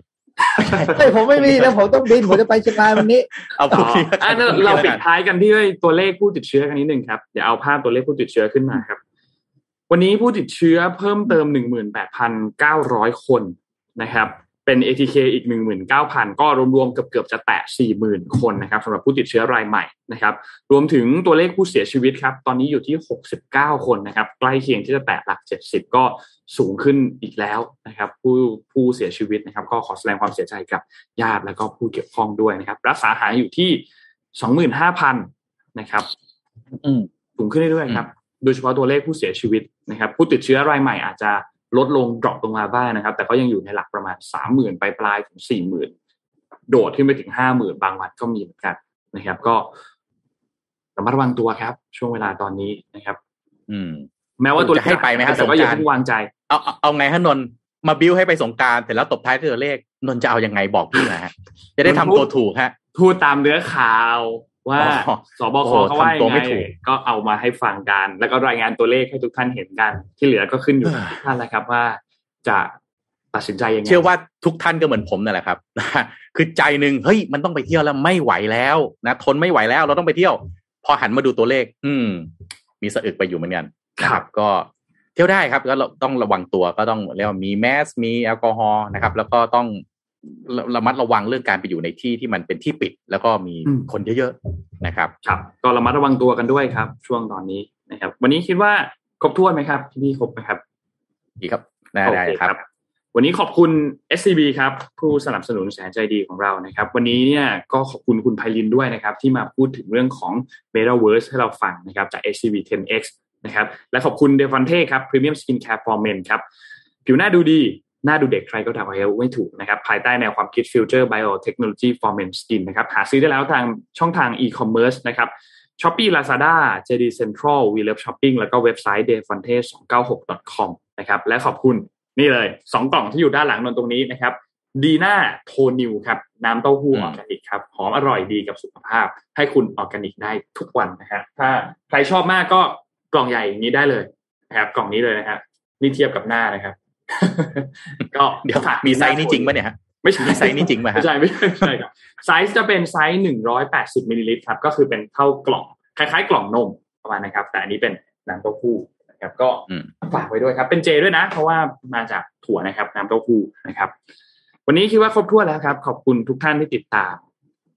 เฮ้ยผมไม่มีแล้วผมต้องบินผมจะไปเชียงรายวันนี้เอาอ๋พูอดทีอะเดี๋ยวเราปิดท้ายกันที่ตัวเลขผู้ติดเชื้อกันนิดนึงครับเดี๋ยวเอาภาพตัวเลขผู้ติดเชื้อขึ้นมาครับ วันนี้ผู้ติดเชื้อเพิ่มเติม18,900คนนะครับ เป็น ATK อีก 19,000 ก็รวมๆเกือบๆจะแตะ 40,000 คนนะครับสำหรับผู้ติดเชื้อรายใหม่นะครับ รวมถึงตัวเลขผู้เสียชีวิตครับ ตอนนี้อยู่ที่ 69 คนนะครับ ใกล้เคียงที่จะแตะหลัก 70 ก็สูงขึ้นอีกแล้วนะครับ ผู้ผู้เสียชีวิตนะครับ ก็ขอแสดงความเสียใจกับญาติและก็ผู้เกี่ยวข้องด้วยนะครับ รักษาหายอยู่ที่ 25,000 นะครับอืมสูงขึ้นเรื่อยๆครับ โดยเฉพาะตัวเลขผู้เสียชีวิตนะครับ ผู้ติดเชื้อรายใหม่อาจจะ ลดลง drop ลงมาบ้างนะครับ แต่ก็ยังอยู่ในหลักประมาณสามหมื่นปลายปลายๆถึงสี่หมื่นโดดขึ้นไปถึงห้าหมื่นบางวันก็มีเหมือนกันนะครับ ก็ระมัดระวังตัวครับ ช่วงเวลาตอนนี้นะครับ อืม แม้ว่าตัวเลขจะให้ไปไหมฮะแต่ก็อย่าสงกรานต์เพิ่งวางใจ เอาเอาเอาไงฮะนนท์มาบิ้วให้ไปสงกรารเสร็จแล้วตบท้ายด้วยตัวเลขนนท์จะเอายังไงบอกพี่นะฮะจะได้ทำตัวถูกฮะพูดตามเนื้อข่าว ว่าอ๋อสบคโอ้เขาว่าทำตัวยังไม่ไงถูกก็เอามาให้ฟังกัน แล้วก็รายงานตัวเลขให้ทุกท่านเห็นกัน ที่เหลือก็ขึ้นอยู่กับทุกท่านแล้วครับว่าจะตัดสินใจยังไงเชื่อว่าทุกท่านก็เหมือนผมนั่นแหละครับคือใจหนึ่งเฮ้ยมันต้องไปเที่ยวแล้วไม่ไหวแล้วนะทนไม่ไหวแล้วเราต้องไปเที่ยว พอหันมาดูตัวเลข อืม มีสะอึกไปอยู่เหมือนกันนะครับ ก็เที่ยวได้ครับก็เราต้องระวังตัวก็ต้องเรียกว่ามีแมสมีแอลกอฮอล์นะครับ แล้วก็ต้อง ระระมัดระวังเรื่องการไปอยู่ในที่ที่มันเป็นที่ปิด แล้วก็มีคนเยอะๆนะครับ ครับ ก็ระมัดระวังตัวกันด้วยครับ ช่วงตอนนี้นะครับ วันนี้คิดว่าครบถ้วนไหมครับพี่นี่ครบไหมครับดีครับได้โอได้เคครับ วันนี้ขอบคุณ SCB ครับ ผู้สนับสนุนแสนใจดีของเรานะครับ วันนี้เนี่ยก็ขอบคุณคุณไพลินด้วยนะครับ ที่มาพูดถึงเรื่องของ Metaverse ให้เราฟังนะครับจาก SCB 10X นะครับและขอบคุณเดฟ o นเทครับ Premium Skin Care for Men ครับ ผิวหน้าดูดี หน้าดูเด็กใครก็ทำอะไรไม่ถูกนะครับ ภายใต้แนวความคิด Future Biotechnology for Men Skin นะครับหาซื้อได้แล้วทางช่องทาง e-commerce นะครับ Shopee Lazada JD Central We Love Shopping แล้วก็เว็บไซต์ d e f o n t e 2 9 6 com นะครับและขอบคุณนี่เลยสองกล่องที่อยู่ด้านหลังนนตรงนี้นะครับดีน่าโทนิวครับน้ำเต้าหู้อืมออร์แกนิกครับหอมอร่อยดีกับสุขภาพ ให้คุณออร์แกนิกได้ทุกวันนะฮะถ้าใครชอบมากก็กล่องใหญ่อย่างนี้ได้เลยนะครับกล่องนี้เลยนะครับนี่เทียบกับหน้านะครับ ก็เดี๋ยวฝากมีไซส์นี้จริงปะเนี่ยฮะไม่ใช่มีไซส์นี้จริงป่ะฮะไม่ใช่ไม่ใช่ไม่ใช่ครับไซส์จะเป็นไซส์หนึ่งร้อยแปดสิบมิลลิลิตรครับ ก็คือเป็นเท่ากล่องคล้ายๆ กล่องนมประมาณนะครับ แต่อันนี้เป็นน้ำเต้าหู้นะครับ ก็อืมฝากไว้ด้วยครับ เป็นเจด้วยนะ เพราะว่ามาจากถั่วนะครับน้ำเต้าหู้นะครับ วันนี้คิดว่าครบถ้วนแล้วครับ ขอบคุณทุกท่านที่ติดตาม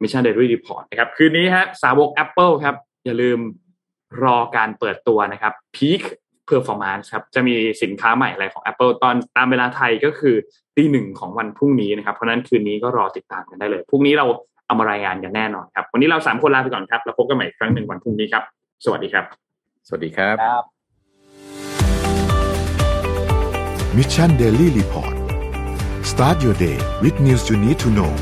Mission Daily Report นะครับ คืนนี้ฮะสาวก Apple ครับ อย่าลืมรอการเปิดตัวนะครับ Peek Performance ครับจะมีสินค้าใหม่อะไรของ Apple ตอนตามเวลาไทยก็คือตีหนึ่งของวันพรุ่งนี้นะครับ เพราะฉะนั้นคืนนี้ก็รอติดตามกันได้เลยพรุ่งนี้เราเอามารายงานกันแน่นอนครับ วันนี้เราสามคนลาไปก่อนครับ แล้วพบกันใหม่อีกครั้งหนึ่งวันพรุ่งนี้ครับ สวัสดีครับ สวัสดีครับครับ Mission Daily Report start your day with news you need to know